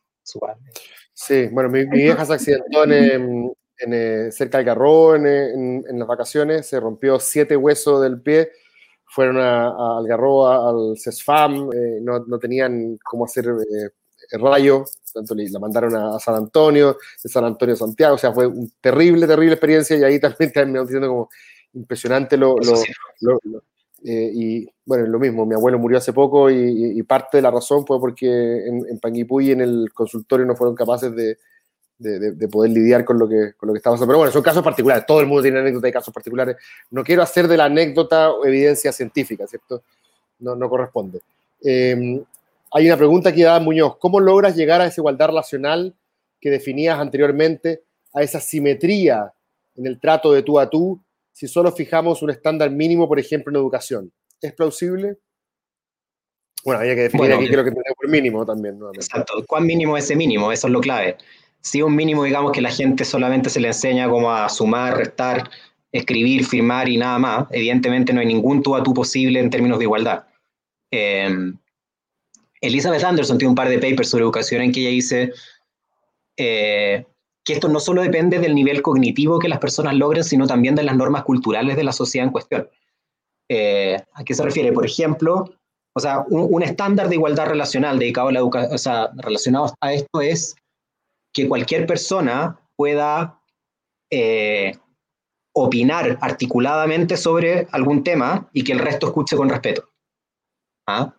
S1: Sí, bueno, mi, mi vieja se accidentó en, en, eh, cerca del Garro en, en, las vacaciones, se rompió siete huesos del pie fueron a, a Algarroba, al CESFAM, eh, no, no, tenían cómo hacer eh, rayo, tanto la mandaron a, San Antonio, de San Antonio a Santiago, o sea, fue una terrible, terrible experiencia y ahí también me diciendo como impresionante lo... lo, eh, y bueno, lo mismo, mi abuelo murió hace poco y, y, parte de la razón fue porque en, en Panguipulli, en el consultorio, no fueron capaces de, de, poder lidiar con lo, que, con lo que está pasando. Pero bueno, son casos particulares, todo el mundo tiene anécdotas de casos particulares. No quiero hacer de la anécdota evidencia científica, ¿cierto? No, no corresponde. Eh, hay una pregunta que da Muñoz, ¿cómo logras llegar a esa igualdad relacional que definías anteriormente, a esa simetría en el trato de tú a tú, si solo fijamos un estándar mínimo, por ejemplo, en educación? ¿Es plausible? Bueno, había que definir aquí qué es lo que tenemos por mínimo también.
S2: Exacto. ¿Cuán mínimo es ese mínimo? Eso es lo clave si un mínimo, digamos, que la gente solamente se le enseña como a sumar, restar, escribir, firmar y nada más, evidentemente no hay ningún tú a tú posible en términos de igualdad. Em, Elizabeth Anderson tiene un par de papers sobre educación en que ella dice eh, que esto no solo depende del nivel cognitivo que las personas logren, sino también de las normas culturales de la sociedad en cuestión. Eh, ¿A qué se refiere? Por ejemplo, o sea, un, estándar de igualdad relacional dedicado a la educación, o sea, relacionado a esto es que cualquier persona pueda eh, opinar articuladamente sobre algún tema y que el resto escuche con respeto. ¿Ah?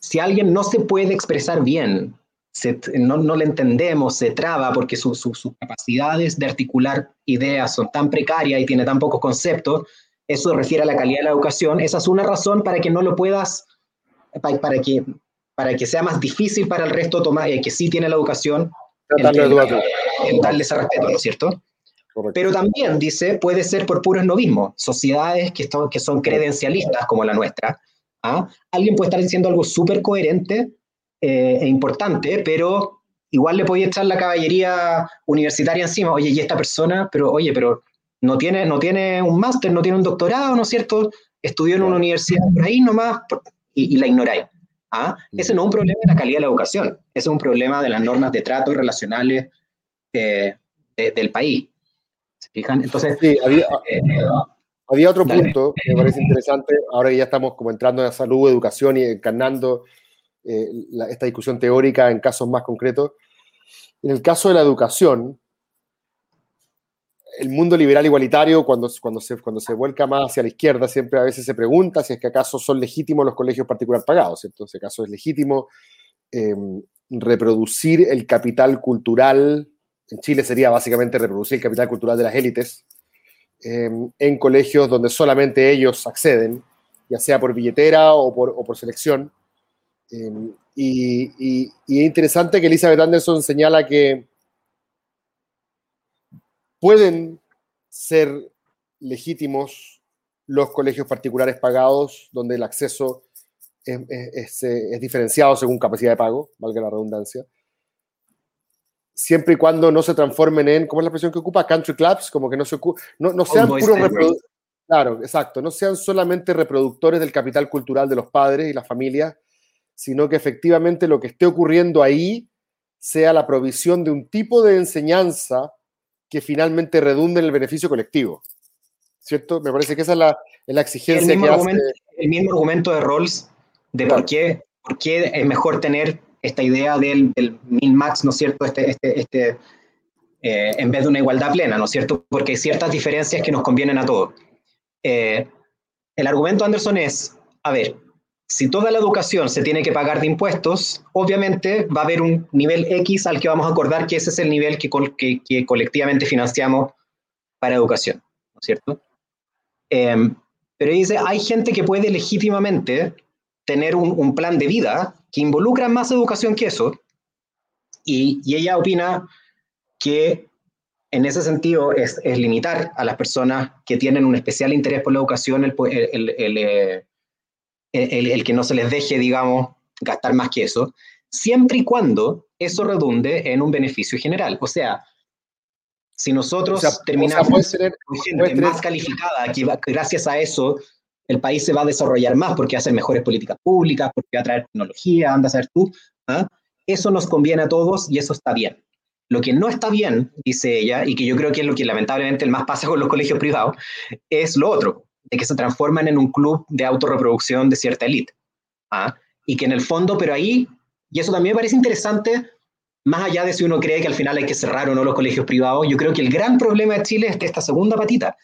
S2: Si alguien no se puede expresar bien, no, le entendemos, se traba porque sus capacidades de articular ideas son tan precarias y tiene tan pocos conceptos, eso refiere a la calidad de la educación, esa es una razón para que no lo puedas, para, que, para que sea más difícil para el resto tomar, eh, que sí tiene la educación, en, darle ese respeto, ¿no es cierto? Pero también dice, puede ser por puro esnovismo, sociedades que, que son credencialistas como la nuestra. ¿ah? Alguien puede estar diciendo algo súper coherente eh, e importante, pero igual le podía echar la caballería universitaria encima. Oye, y esta persona, pero oye, pero no tiene, no tiene un máster, no tiene un doctorado, ¿no es cierto? Estudió en una universidad por ahí nomás y, y la ignoráis. ¿Ah? Ese no es un problema de la calidad de la educación, ese es un problema de las normas de trato y relacionales eh, del país. ¿Se fijan? Entonces,
S1: sí, había, eh, otro punto que me parece interesante, ahora que ya estamos como entrando en la salud, educación y encarnando eh, esta discusión teórica en casos más concretos. En el caso de la educación, el mundo liberal igualitario, cuando, cuando, se, cuando se vuelca más hacia la izquierda, siempre a veces se pregunta si es que acaso son legítimos los colegios particulares pagados, ¿cierto? Si acaso es legítimo em, reproducir el capital cultural, en Chile sería básicamente reproducir el capital cultural de las élites, em, en colegios donde solamente ellos acceden, ya sea por billetera o por, o por selección. Em, y, y es interesante que Elizabeth Anderson señala que pueden ser legítimos los colegios particulares pagados, donde el acceso es, diferenciado según capacidad de pago, valga la redundancia, siempre y cuando no se transformen en, ¿cómo es la expresión que ocupa? Country clubs, como que no, se no, no sean puros reproductores. Claro, exacto. No sean solamente reproductores del capital cultural de los padres y las familias, sino que efectivamente lo que esté ocurriendo ahí sea la provisión de un tipo de enseñanza que finalmente redunde en el beneficio colectivo. ¿Cierto? Me parece que esa es la, es la exigencia
S2: el mismo,
S1: que
S2: argumento,
S1: hace...
S2: el mismo argumento de Rawls de
S1: Claro.
S2: por, qué, por qué es mejor tener esta idea del, del min-max, ¿no es cierto? Este, este, este, eh, en vez de una igualdad plena, ¿no es cierto? Porque hay ciertas diferencias que nos convienen a todos. Eh, el argumento Anderson es, a ver, si toda la educación se tiene que pagar de impuestos, obviamente va a haber un nivel X al que vamos a acordar que ese es el nivel que, col- que- que colectivamente financiamos para educación, ¿no cierto? Eh, pero dice, hay gente que puede legítimamente tener un, plan de vida que involucra más educación que eso, y, ella opina que en ese sentido es, limitar a las personas que tienen un especial interés por la educación el, eh, el- el que no se les deje, digamos, gastar más que eso, siempre y cuando eso redunde en un beneficio general. O sea, si nosotros
S1: O sea, o sea,
S2: terminamos
S1: tener-
S2: con gente
S1: tener-
S2: más calificada, que va- gracias a eso el país se va a desarrollar más porque va a hacer mejores políticas públicas, porque va a traer tecnología, anda a saber tú. ¿ah? Eso nos conviene a todos y eso está bien. Lo que no está bien, dice ella, y que yo creo que es lo que lamentablemente el más pasa con los colegios privados, es lo otro, de que se transforman en un club de autorreproducción de cierta élite. ¿ah? Y que en el fondo, pero ahí, y eso también me parece interesante, más allá de si uno cree que al final hay que cerrar o no los colegios privados, yo creo que el gran problema de Chile es que esta segunda patita,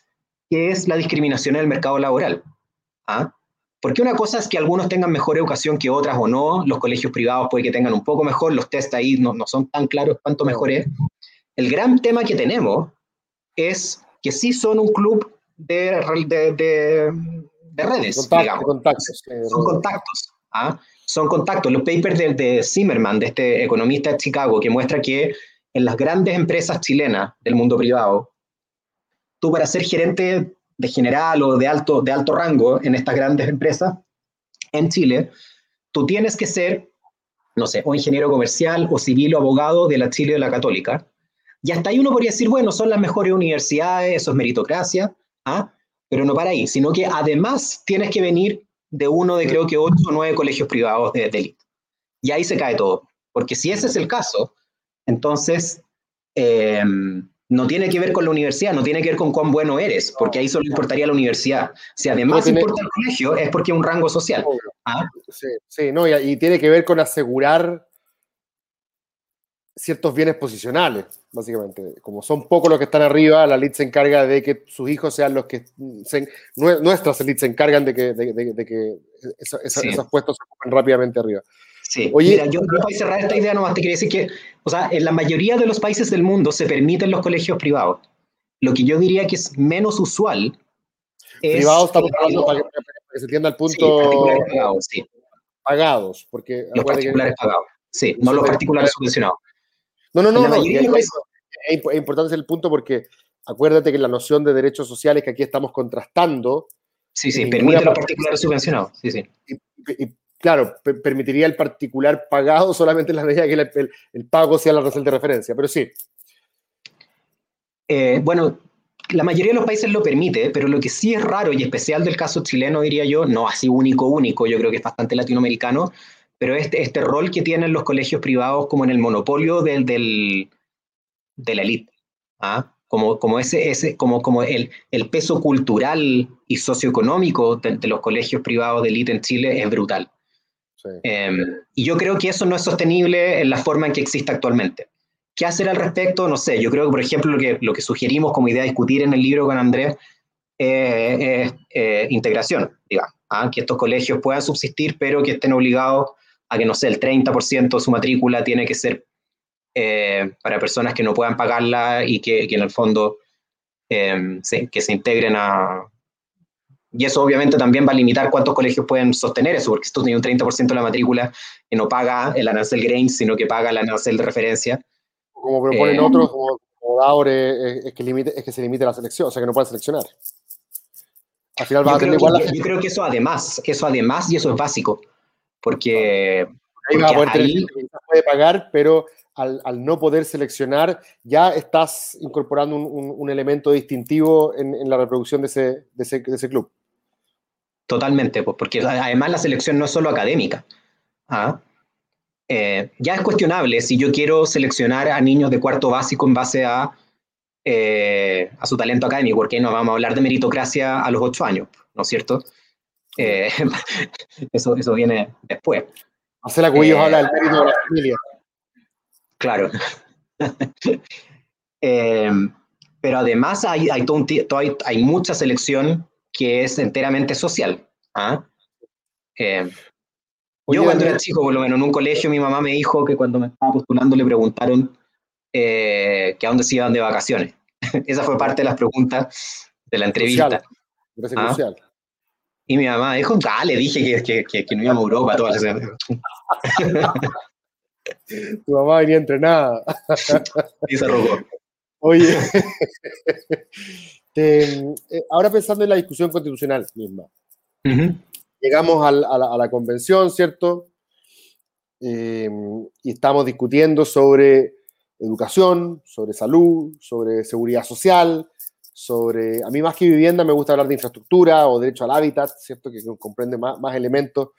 S2: que es la discriminación en el mercado laboral. ¿ah? Porque una cosa es que algunos tengan mejor educación que otras o no, los colegios privados puede que tengan un poco mejor, los test ahí no, no son tan claros cuánto mejor es. El gran tema que tenemos es que sí son un club de, de, de- de redes,
S1: Contacto,
S2: digamos.
S1: contactos, sí,
S2: Son contactos. ¿ah? Son contactos. Los papers de, de Zimmerman, de este economista de Chicago, que muestra que en las grandes empresas chilenas del mundo privado, tú para ser gerente de general o de alto, de alto rango en estas grandes empresas en Chile, tú tienes que ser, no sé, o ingeniero comercial o civil o abogado de la Chile de la Católica. Y hasta ahí uno podría decir, bueno, son las mejores universidades, eso es meritocracia, ¿ah? pero no para ahí, sino que además tienes que venir de uno de creo que ocho o nueve colegios privados de, de élite. Y ahí se cae todo. Porque si ese es el caso, entonces eh, no tiene que ver con la universidad, no tiene que ver con cuán bueno eres, porque ahí solo importaría la universidad. Si además importa el colegio, es porque es un rango social. ¿ah?
S1: Sí, sí, no, y, y tiene que ver con asegurar ciertos bienes posicionales, básicamente. Como son pocos los que están arriba, la elite se encarga de que sus hijos sean los que... se- nue- nuestras élites se encargan de que, de, de- de que eso- eso-
S2: Sí.
S1: esos puestos se ocupen rápidamente arriba.
S2: Sí,
S1: Oye-
S2: mira, yo, para cerrar esta idea nomás te quería decir que, o sea, en la mayoría de los países del mundo se permiten los colegios privados. Lo que yo diría que es menos usual es...
S1: Privados estamos hablando para que, para que se entienda el
S2: sí,
S1: punto
S2: particulares pagados, sí,
S1: pagados, porque
S2: los
S1: que-
S2: particulares pagados, sí, no los particulares subvencionados.
S1: No, no, no, no, es, imp- es importante el punto porque acuérdate que la noción de derechos sociales que aquí estamos contrastando
S2: Sí, sí,
S1: en
S2: permite
S1: parte-
S2: particulares subvencionados, sí, sí.
S1: y, y, claro, pe- permitiría el particular pagado solamente en la medida que el, el- el pago sea la razón de referencia. Pero sí,
S2: Eh, bueno, la mayoría de los países lo permite, pero lo que sí es raro y especial del caso chileno, diría yo, no así único, único, yo creo que es bastante latinoamericano, pero este, este rol que tienen los colegios privados como en el monopolio del, del, de la élite, ¿ah? como, como, ese, ese, como, como el, el peso cultural y socioeconómico de, de los colegios privados de élite en Chile es brutal.
S1: sí.
S2: Eh, y yo creo que eso no es sostenible en la forma en que existe actualmente. ¿Qué hacer al respecto? No sé, yo creo que, por ejemplo, lo que, lo que sugerimos como idea a discutir en el libro con Andrés eh, es eh, integración, digamos, ¿ah? que estos colegios puedan subsistir, pero que estén obligados a que, no sé, el 30% de su matrícula tiene que ser eh, para personas que no puedan pagarla y que, que en el fondo eh, se, que se integren a... Y eso obviamente también va a limitar cuántos colegios pueden sostener eso, porque si tú tienes un 30% de la matrícula que no paga el arancel Grains, sino que paga el arancel de referencia,
S1: Como proponen
S2: Eh,
S1: otros, como, como es, que limite, es que se limite la selección, o sea que no puedan seleccionar. Al final
S2: yo
S1: a tener
S2: creo,
S1: igual la
S2: que, yo creo que eso además, eso además y eso es básico, porque,
S1: ahí vas a poder
S2: porque
S1: tener
S2: ahí-
S1: que puede pagar, pero al, no poder seleccionar, ya estás incorporando un, elemento distintivo en, la reproducción de ese, de ese, club.
S2: Totalmente, pues, porque además la selección no es solo académica. ¿ah? Eh, ya es cuestionable si yo quiero seleccionar a niños de cuarto básico en base a, eh, a su talento académico, porque no vamos a hablar de meritocracia a los ocho años, ¿no es cierto? Eh, eso, eso viene después.
S1: Hacer la cubillos habla del mérito de la familia.
S2: Claro. pero además hay, hay, hay, hay, mucha selección que es enteramente social. ¿ah? Yo cuando era chico, por lo menos en un colegio, mi mamá me dijo que cuando me estaba postulando le preguntaron eh, que a dónde se iban de vacaciones. Esa fue parte de las preguntas de la entrevista.
S1: ¿Ah?
S2: Y mi mamá dijo, ah, le dije que, que, que, no íbamos a Europa todas las
S1: Tu mamá venía entrenada.
S2: y se robó.
S1: Oye, eh, ahora pensando en la discusión constitucional misma, llegamos a, la, convención, ¿cierto? Eh, y estamos discutiendo sobre educación, sobre salud, sobre seguridad social, sobre, a mí más que vivienda me gusta hablar de infraestructura o derecho al hábitat, ¿cierto? Que comprende más, elementos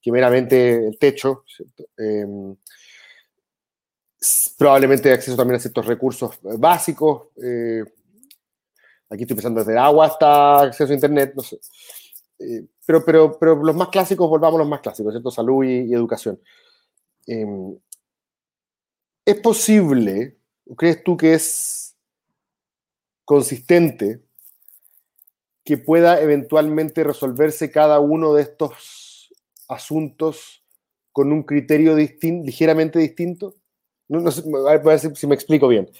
S1: que meramente el techo, ¿cierto? Eh, probablemente acceso también a ciertos recursos básicos. Eh, aquí estoy pensando desde agua hasta acceso a internet, no sé. Eh, pero, pero, pero los más clásicos, volvamos a los más clásicos, ¿cierto? Salud y, educación. Em, ¿Es posible, crees tú que es consistente que pueda eventualmente resolverse cada uno de estos asuntos con un criterio ligeramente distinto? No, sé, a ver si me explico bien.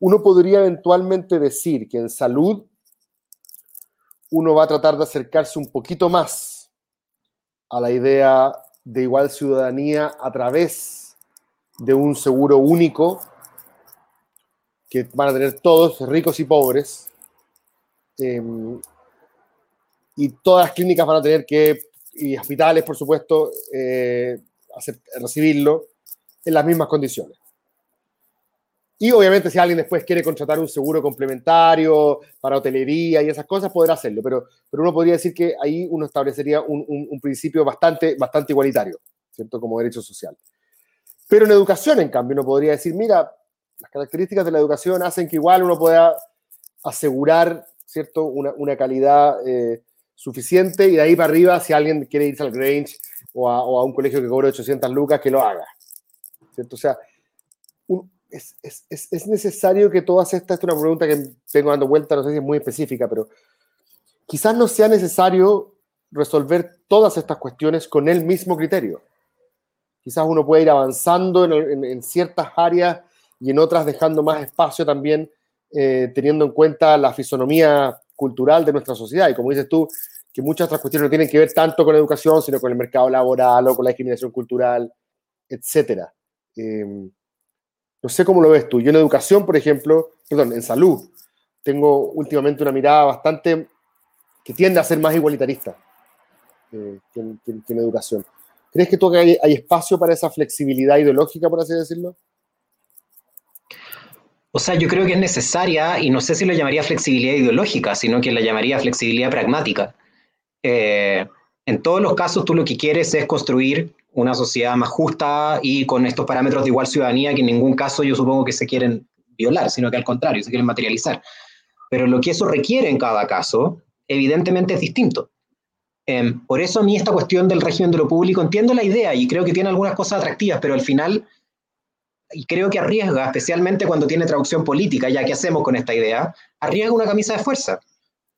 S1: Uno podría eventualmente decir que en salud uno va a tratar de acercarse un poquito más a la idea de igual ciudadanía a través de un seguro único que van a tener todos, ricos y pobres, em, y todas las clínicas van a tener que, y hospitales, por supuesto, eh, recibirlo en las mismas condiciones. Y obviamente si alguien después quiere contratar un seguro complementario para hotelería y esas cosas, podrá hacerlo. Pero, pero uno podría decir que ahí uno establecería un, un, principio bastante, bastante igualitario, ¿cierto? Como derecho social. Pero en educación, en cambio, uno podría decir, mira, las características de la educación hacen que igual uno pueda asegurar, ¿cierto? Una, una calidad eh, suficiente y de ahí para arriba, si alguien quiere irse al Grange o a, un colegio que cobre 800 lucas, que lo haga. ¿Cierto? O sea, un, es, es, es, necesario que todas estas, esta es una pregunta que tengo dando vuelta, no sé si es muy específica, pero quizás no sea necesario resolver todas estas cuestiones con el mismo criterio. Quizás uno puede ir avanzando en, en, ciertas áreas y en otras dejando más espacio también, eh, teniendo en cuenta la fisonomía cultural de nuestra sociedad. Y como dices tú, que muchas otras cuestiones no tienen que ver tanto con la educación, sino con el mercado laboral o con la discriminación cultural, etc. Eh, no sé cómo lo ves tú. Yo en educación, por ejemplo, perdón, en salud, tengo últimamente una mirada bastante que tiende a ser más igualitarista eh, que, en, educación. ¿Crees que, tú, hay, hay espacio para esa flexibilidad ideológica, por así decirlo?
S2: O sea, yo creo que es necesaria, y no sé si lo llamaría flexibilidad ideológica, sino que la llamaría flexibilidad pragmática. Eh, en todos los casos, tú lo que quieres es construir una sociedad más justa y con estos parámetros de igual ciudadanía que en ningún caso yo supongo que se quieren violar, sino que al contrario, se quieren materializar. Pero lo que eso requiere en cada caso, evidentemente es distinto. Em, por eso a mí esta cuestión del régimen de lo público, entiendo la idea y creo que tiene algunas cosas atractivas, pero al final, y creo que arriesga, especialmente cuando tiene traducción política, ya que hacemos con esta idea, arriesga una camisa de fuerza,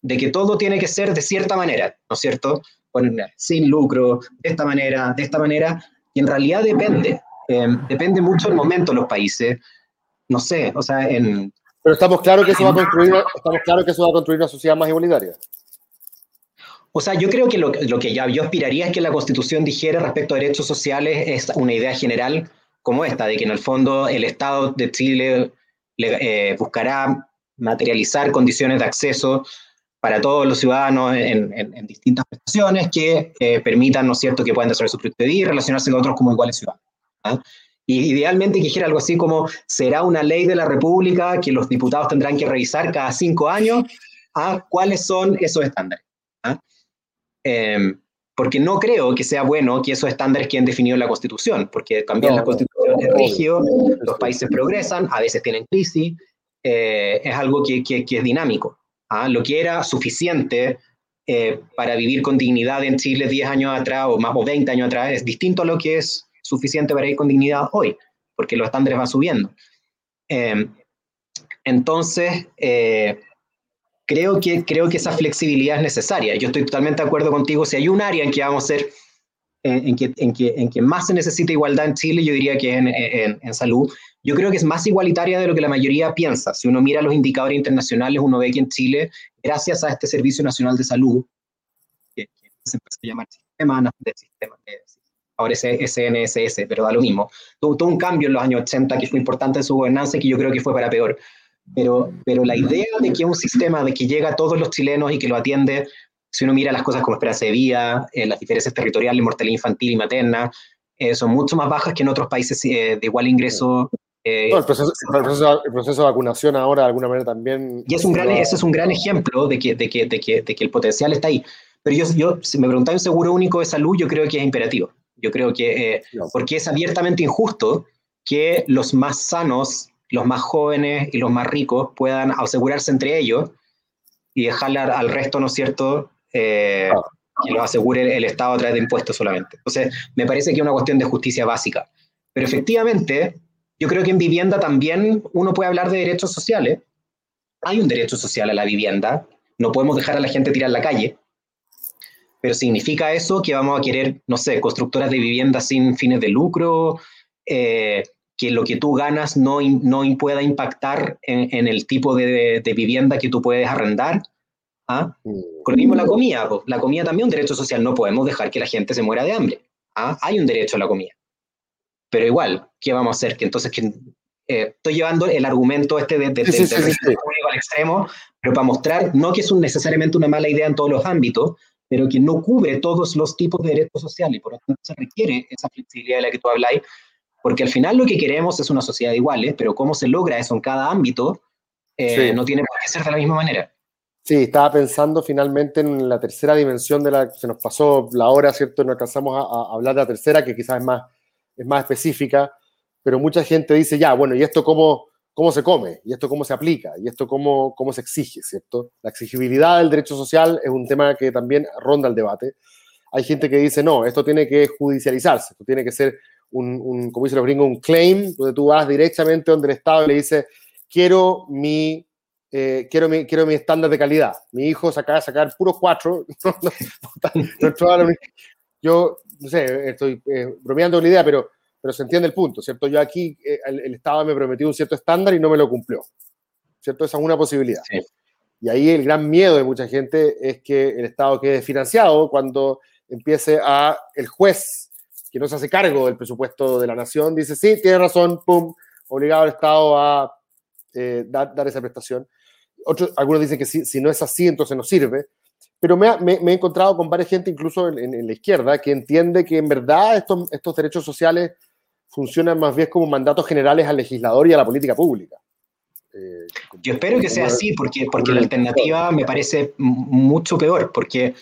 S2: de que todo tiene que ser de cierta manera, ¿no es cierto? sin lucro, de esta manera, de esta manera, y en realidad depende, em, depende mucho del momento de los países, no sé, o sea, en...
S1: Pero estamos claros que eso va a construir, estamos claros que eso va a construir una sociedad más igualitaria.
S2: O sea, yo creo que lo, lo, que ya yo aspiraría es que la Constitución dijera respecto a derechos sociales es una idea general como esta, de que en el fondo el Estado de Chile eh, buscará materializar condiciones de acceso para todos los ciudadanos en, distintas prestaciones que permitan, ¿no es cierto?, que puedan desarrollar su vida y relacionarse con otros como iguales ciudadanos. ¿ah? Y idealmente que dijera algo así como, será una ley de la República que los diputados tendrán que revisar cada cinco años a cuáles son esos estándares. ¿ah? Em, porque no creo que sea bueno que esos estándares queden definidos en la Constitución, porque también la Constitución es rígido, los países progresan, a veces tienen crisis, eh, es algo que, que, que es dinámico. ¿ah? Lo que era suficiente eh, para vivir con dignidad en Chile 10 años atrás o más o 20 años atrás es distinto a lo que es suficiente para ir con dignidad hoy, porque los estándares van subiendo. Eh, entonces, eh, creo, que, creo que esa flexibilidad es necesaria. Yo estoy totalmente de acuerdo contigo. Si hay un área en que vamos a ser, en, en, que, en, que, en que más se necesita igualdad en Chile, yo diría que en, salud. Yo creo que es más igualitaria de lo que la mayoría piensa. Si uno mira los indicadores internacionales, uno ve que en Chile, gracias a este Servicio Nacional de Salud, que, que se empezó a llamar Sistema de Sistema de ahora es SNSS, pero da lo mismo. Tuvo, un cambio en los años 80 que fue importante en su gobernanza y que yo creo que fue para peor. Pero, pero la idea de que un sistema de que llega a todos los chilenos y que lo atiende, si uno mira las cosas como esperanza de vida, eh, las diferencias territoriales, mortalidad infantil y materna, eh, son mucho más bajas que en otros países eh, de igual ingreso.
S1: No, el, proceso, el, proceso, el, proceso, de vacunación ahora de alguna manera también...
S2: Y es un gran, ese es un gran ejemplo de que, de, que, de, que, de que el potencial está ahí. Pero yo, yo si me preguntáis un seguro único de salud, yo creo que es imperativo. Yo creo que, eh, porque es abiertamente injusto que los más sanos, los más jóvenes y los más ricos puedan asegurarse entre ellos y dejarle al resto, ¿no es cierto?, eh, ah. que lo asegure el Estado a través de impuestos solamente. Entonces, me parece que es una cuestión de justicia básica. Pero efectivamente, yo creo que en vivienda también uno puede hablar de derechos sociales. Hay un derecho social a la vivienda. No podemos dejar a la gente tirar la calle pero significa eso que vamos a querer, no sé, constructoras de viviendas sin fines de lucro, eh, que lo que tú ganas no, no pueda impactar en, en el tipo de, de, vivienda que tú puedes arrendar. ¿Ah? Con lo mismo la comida, pues, la comida también es un derecho social, no podemos dejar que la gente se muera de hambre. ¿ah? Hay un derecho a la comida. Pero igual, ¿qué vamos a hacer? Que entonces, que, eh, estoy llevando el argumento este de, de, sí, sí, sí, al extremo, pero para mostrar, no que es un, necesariamente una mala idea en todos los ámbitos, pero que no cubre todos los tipos de derechos sociales y por lo tanto se requiere esa flexibilidad de la que tú habláis, porque al final lo que queremos es una sociedad de iguales, pero cómo se logra eso en cada ámbito eh, no tiene por qué ser de la misma manera.
S1: Sí, estaba pensando finalmente en la tercera dimensión de la se nos pasó la hora, ¿cierto? No alcanzamos a, a hablar de la tercera, que quizás es más, es más específica, pero mucha gente dice, ya, bueno, ¿y esto cómo, cómo se come, y esto cómo se aplica, y esto cómo, cómo se exige, ¿cierto? La exigibilidad del derecho social es un tema que también ronda el debate. Hay gente que dice, no, esto tiene que judicializarse, esto tiene que ser un, un como dicen los gringos, un claim, donde tú vas directamente donde el Estado le dice, quiero mi, eh, quiero mi, quiero mi estándar de calidad. Mi hijo de sacar puros cuatro. yo, no sé, estoy eh, bromeando con la idea, pero pero se entiende el punto, ¿cierto? Yo aquí, eh, el, el, Estado me prometió un cierto estándar y no me lo cumplió, ¿cierto? Esa es una posibilidad. Sí. Y ahí el gran miedo de mucha gente es que el Estado quede financiado cuando empiece a el juez, que no se hace cargo del presupuesto de la nación, dice, sí, tiene razón, pum, obligado al Estado a eh, dar, dar, esa prestación. Otros, algunos dicen que si, si, no es así, entonces no sirve. Pero me, me, me he encontrado con varias gente, incluso en, en, en, la izquierda, que entiende que en verdad estos, estos derechos sociales funcionan más bien como mandatos generales al legislador y a la política pública.
S2: Eh, Yo espero que sea así, porque, porque la alternativa me parece mucho peor, porque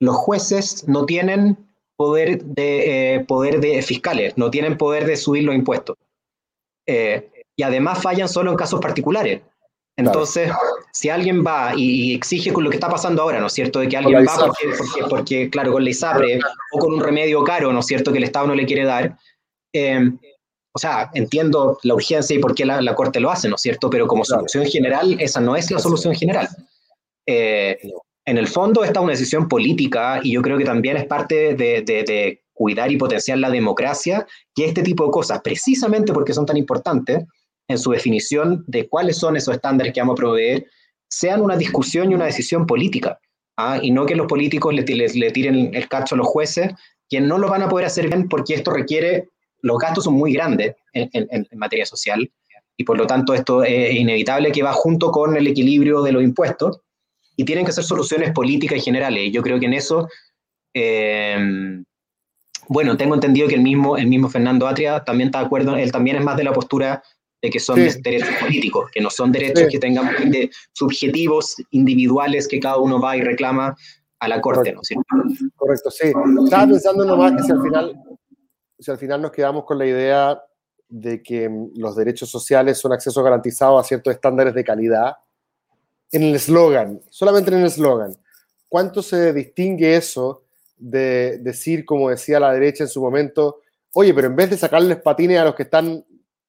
S2: los jueces no tienen poder de, eh, poder de fiscales, no tienen poder de subir los impuestos. Eh, y además fallan solo en casos particulares. Entonces, claro. si alguien va y, exige con lo que está pasando ahora, ¿no es cierto? De que alguien va porque, porque, porque, claro, con la ISAPRE o con un remedio caro, ¿no es cierto?, que el Estado no le quiere dar, eh, o sea, entiendo la urgencia y por qué la, la, Corte lo hace, ¿no es cierto? Pero como claro. solución general, esa no es la solución general. Eh, en el fondo, esta es una decisión política y yo creo que también es parte de, de, de, cuidar y potenciar la democracia que este tipo de cosas, precisamente porque son tan importantes, en su definición de cuáles son esos estándares que vamos a proveer, sean una discusión y una decisión política. ¿ah? Y no que los políticos le, le, le tiren el cacho a los jueces, que no lo van a poder hacer bien porque esto requiere los gastos son muy grandes en, en, materia social y por lo tanto esto es inevitable que va junto con el equilibrio de los impuestos y tienen que ser soluciones políticas y generales. Yo creo que en eso eh, Bueno, tengo entendido que el mismo, el mismo Fernando Atria también está de acuerdo, él también es más de la postura de que son
S1: Sí.
S2: derechos políticos, que no son derechos
S1: Sí.
S2: que tengan de subjetivos individuales que cada uno va y reclama a la corte, ¿no es cierto?
S1: Correcto, sí. Estaba pensando nomás que si al final, si al final nos quedamos con la idea de que mm, los derechos sociales son acceso garantizado a ciertos estándares de calidad, en el eslogan, solamente en el eslogan, ¿cuánto se distingue eso de decir, como decía la derecha en su momento, oye, pero en vez de sacarles patines a los que están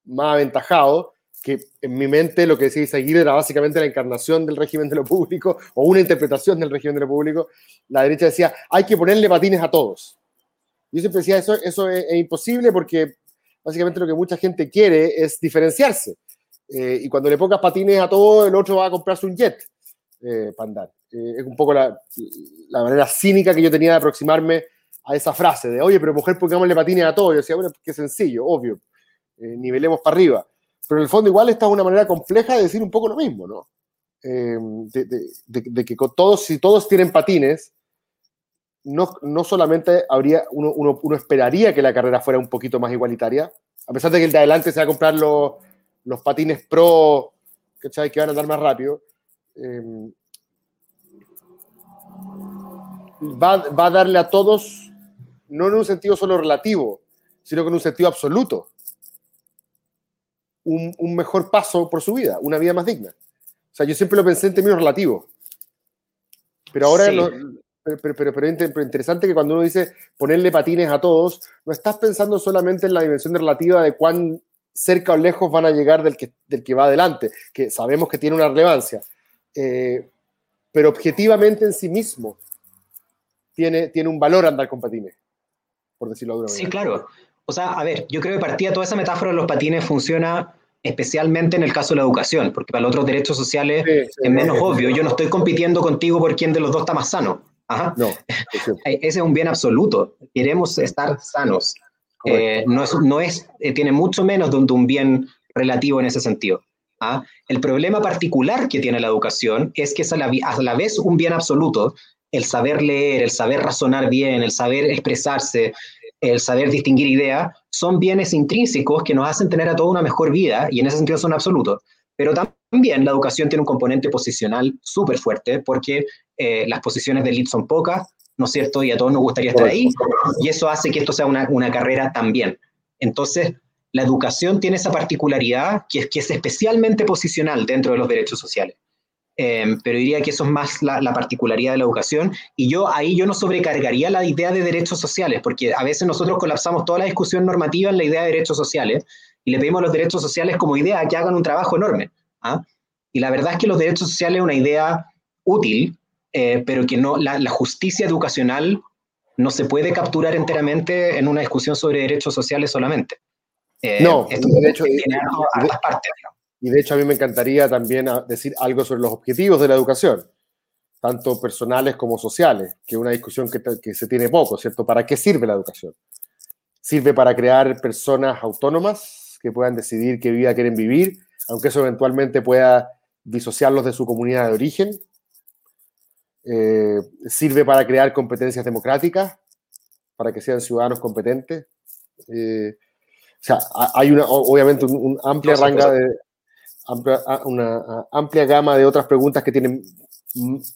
S1: más aventajados, que en mi mente lo que decía Isaguirre era básicamente la encarnación del régimen de lo público o una interpretación del régimen de lo público, la derecha decía, hay que ponerle patines a todos. Yo siempre decía, eso, eso es, imposible porque básicamente lo que mucha gente quiere es diferenciarse. Eh, y cuando le pongas patines a todos, el otro va a comprarse un jet eh, para andar. Eh, es un poco la, la manera cínica que yo tenía de aproximarme a esa frase de, oye, pero mujer, pongámosle patines a todos. Yo decía, bueno, qué sencillo, obvio, eh, nivelemos para arriba. Pero en el fondo igual esta es una manera compleja de decir un poco lo mismo, ¿no? Eh, de, que todos, si todos tienen patines, no, no solamente habría, uno, uno, uno esperaría que la carrera fuera un poquito más igualitaria, a pesar de que el de adelante se va a comprar los, los patines pro. Que van a andar más rápido, eh, va, va a darle a todos, no en un sentido solo relativo, sino que en un sentido absoluto, un, un mejor paso por su vida, una vida más digna. O sea, yo siempre lo pensé en términos relativos. Pero ahora,
S2: Sí.
S1: lo- pero, pero, pero, pero inter- pero interesante que cuando uno dice ponerle patines a todos, no estás pensando solamente en la dimensión relativa de cuán cerca o lejos van a llegar del que, del que va adelante, que sabemos que tiene una relevancia, eh, pero objetivamente en sí mismo tiene, tiene un valor andar con patines, por decirlo de
S2: Sí,
S1: manera.
S2: claro. O sea, a ver, yo creo que partía toda esa metáfora de los patines funciona especialmente en el caso de la educación, porque para los otros derechos sociales
S1: Sí, sí,
S2: es menos
S1: no,
S2: obvio. Yo no estoy compitiendo contigo por quién de los dos está más sano. Ajá.
S1: No,
S2: Ese es un bien absoluto. Queremos estar sanos. Eh, no es, no es, eh, tiene mucho menos de un, de un bien relativo en ese sentido. ¿ah? El problema particular que tiene la educación es que es a la, a la vez un bien absoluto, el saber leer, el saber razonar bien, el saber expresarse, el saber distinguir ideas, son bienes intrínsecos que nos hacen tener a toda una mejor vida y en ese sentido son absolutos. Pero también la educación tiene un componente posicional súper fuerte porque eh, las posiciones de elite son pocas, ¿no es cierto? Y a todos nos gustaría estar ahí, y eso hace que esto sea una, una carrera también. Entonces, la educación tiene esa particularidad que es, que es especialmente posicional dentro de los derechos sociales. Eh, pero diría que eso es más la, la, particularidad de la educación y yo ahí yo no sobrecargaría la idea de derechos sociales, porque a veces nosotros colapsamos toda la discusión normativa en la idea de derechos sociales y le pedimos a los derechos sociales como idea que hagan un trabajo enorme. ¿ah? Y la verdad es que los derechos sociales es una idea útil, eh, pero que no, la, la, justicia educacional no se puede capturar enteramente en una discusión sobre derechos sociales solamente.
S1: Eh, no,
S2: esto
S1: de hecho,
S2: tiene hartas partes. ¿no?
S1: Y de hecho a mí me encantaría también decir algo sobre los objetivos de la educación, tanto personales como sociales, que es una discusión que, que, se tiene poco, ¿cierto? ¿Para qué sirve la educación? Sirve para crear personas autónomas que puedan decidir qué vida quieren vivir, aunque eso eventualmente pueda disociarlos de su comunidad de origen. Eh, sirve para crear competencias democráticas, para que sean ciudadanos competentes. Eh, o sea, hay una, obviamente un, un amplia no, ranga de, amplia, una amplia gama de otras preguntas que tienen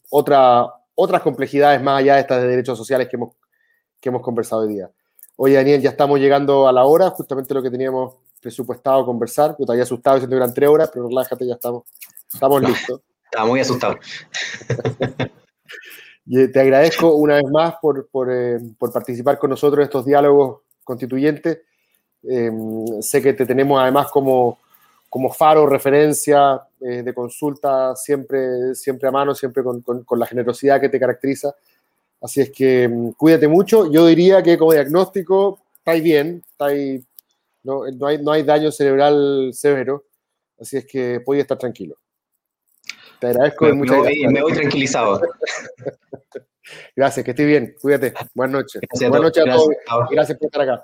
S1: otra, otras complejidades más allá de estas de derechos sociales que hemos, que hemos conversado hoy día. Oye, Daniel, ya estamos llegando a la hora, justamente lo que teníamos presupuestado conversar. Yo te había asustado diciendo que eran tres horas, pero relájate, ya estamos, estamos listos.
S2: Estaba muy asustado.
S1: y te agradezco una vez más por, por, eh, por participar con nosotros en estos diálogos constituyentes. Eh, sé que te tenemos además como, como faro, referencia eh, de consulta, siempre, siempre a mano, siempre con, con, con, la generosidad que te caracteriza. Así es que um, cuídate mucho. Yo diría que como diagnóstico estáis bien, estáis, no, no, hay, no hay daño cerebral severo, así es que podéis estar tranquilo. Te agradezco.
S2: Me, me, voy, me voy tranquilizado.
S1: Gracias, que estés bien. Cuídate. Buenas noches.
S2: Gracias
S1: Buenas noches a todos.
S2: Gracias,
S1: Gracias por estar acá.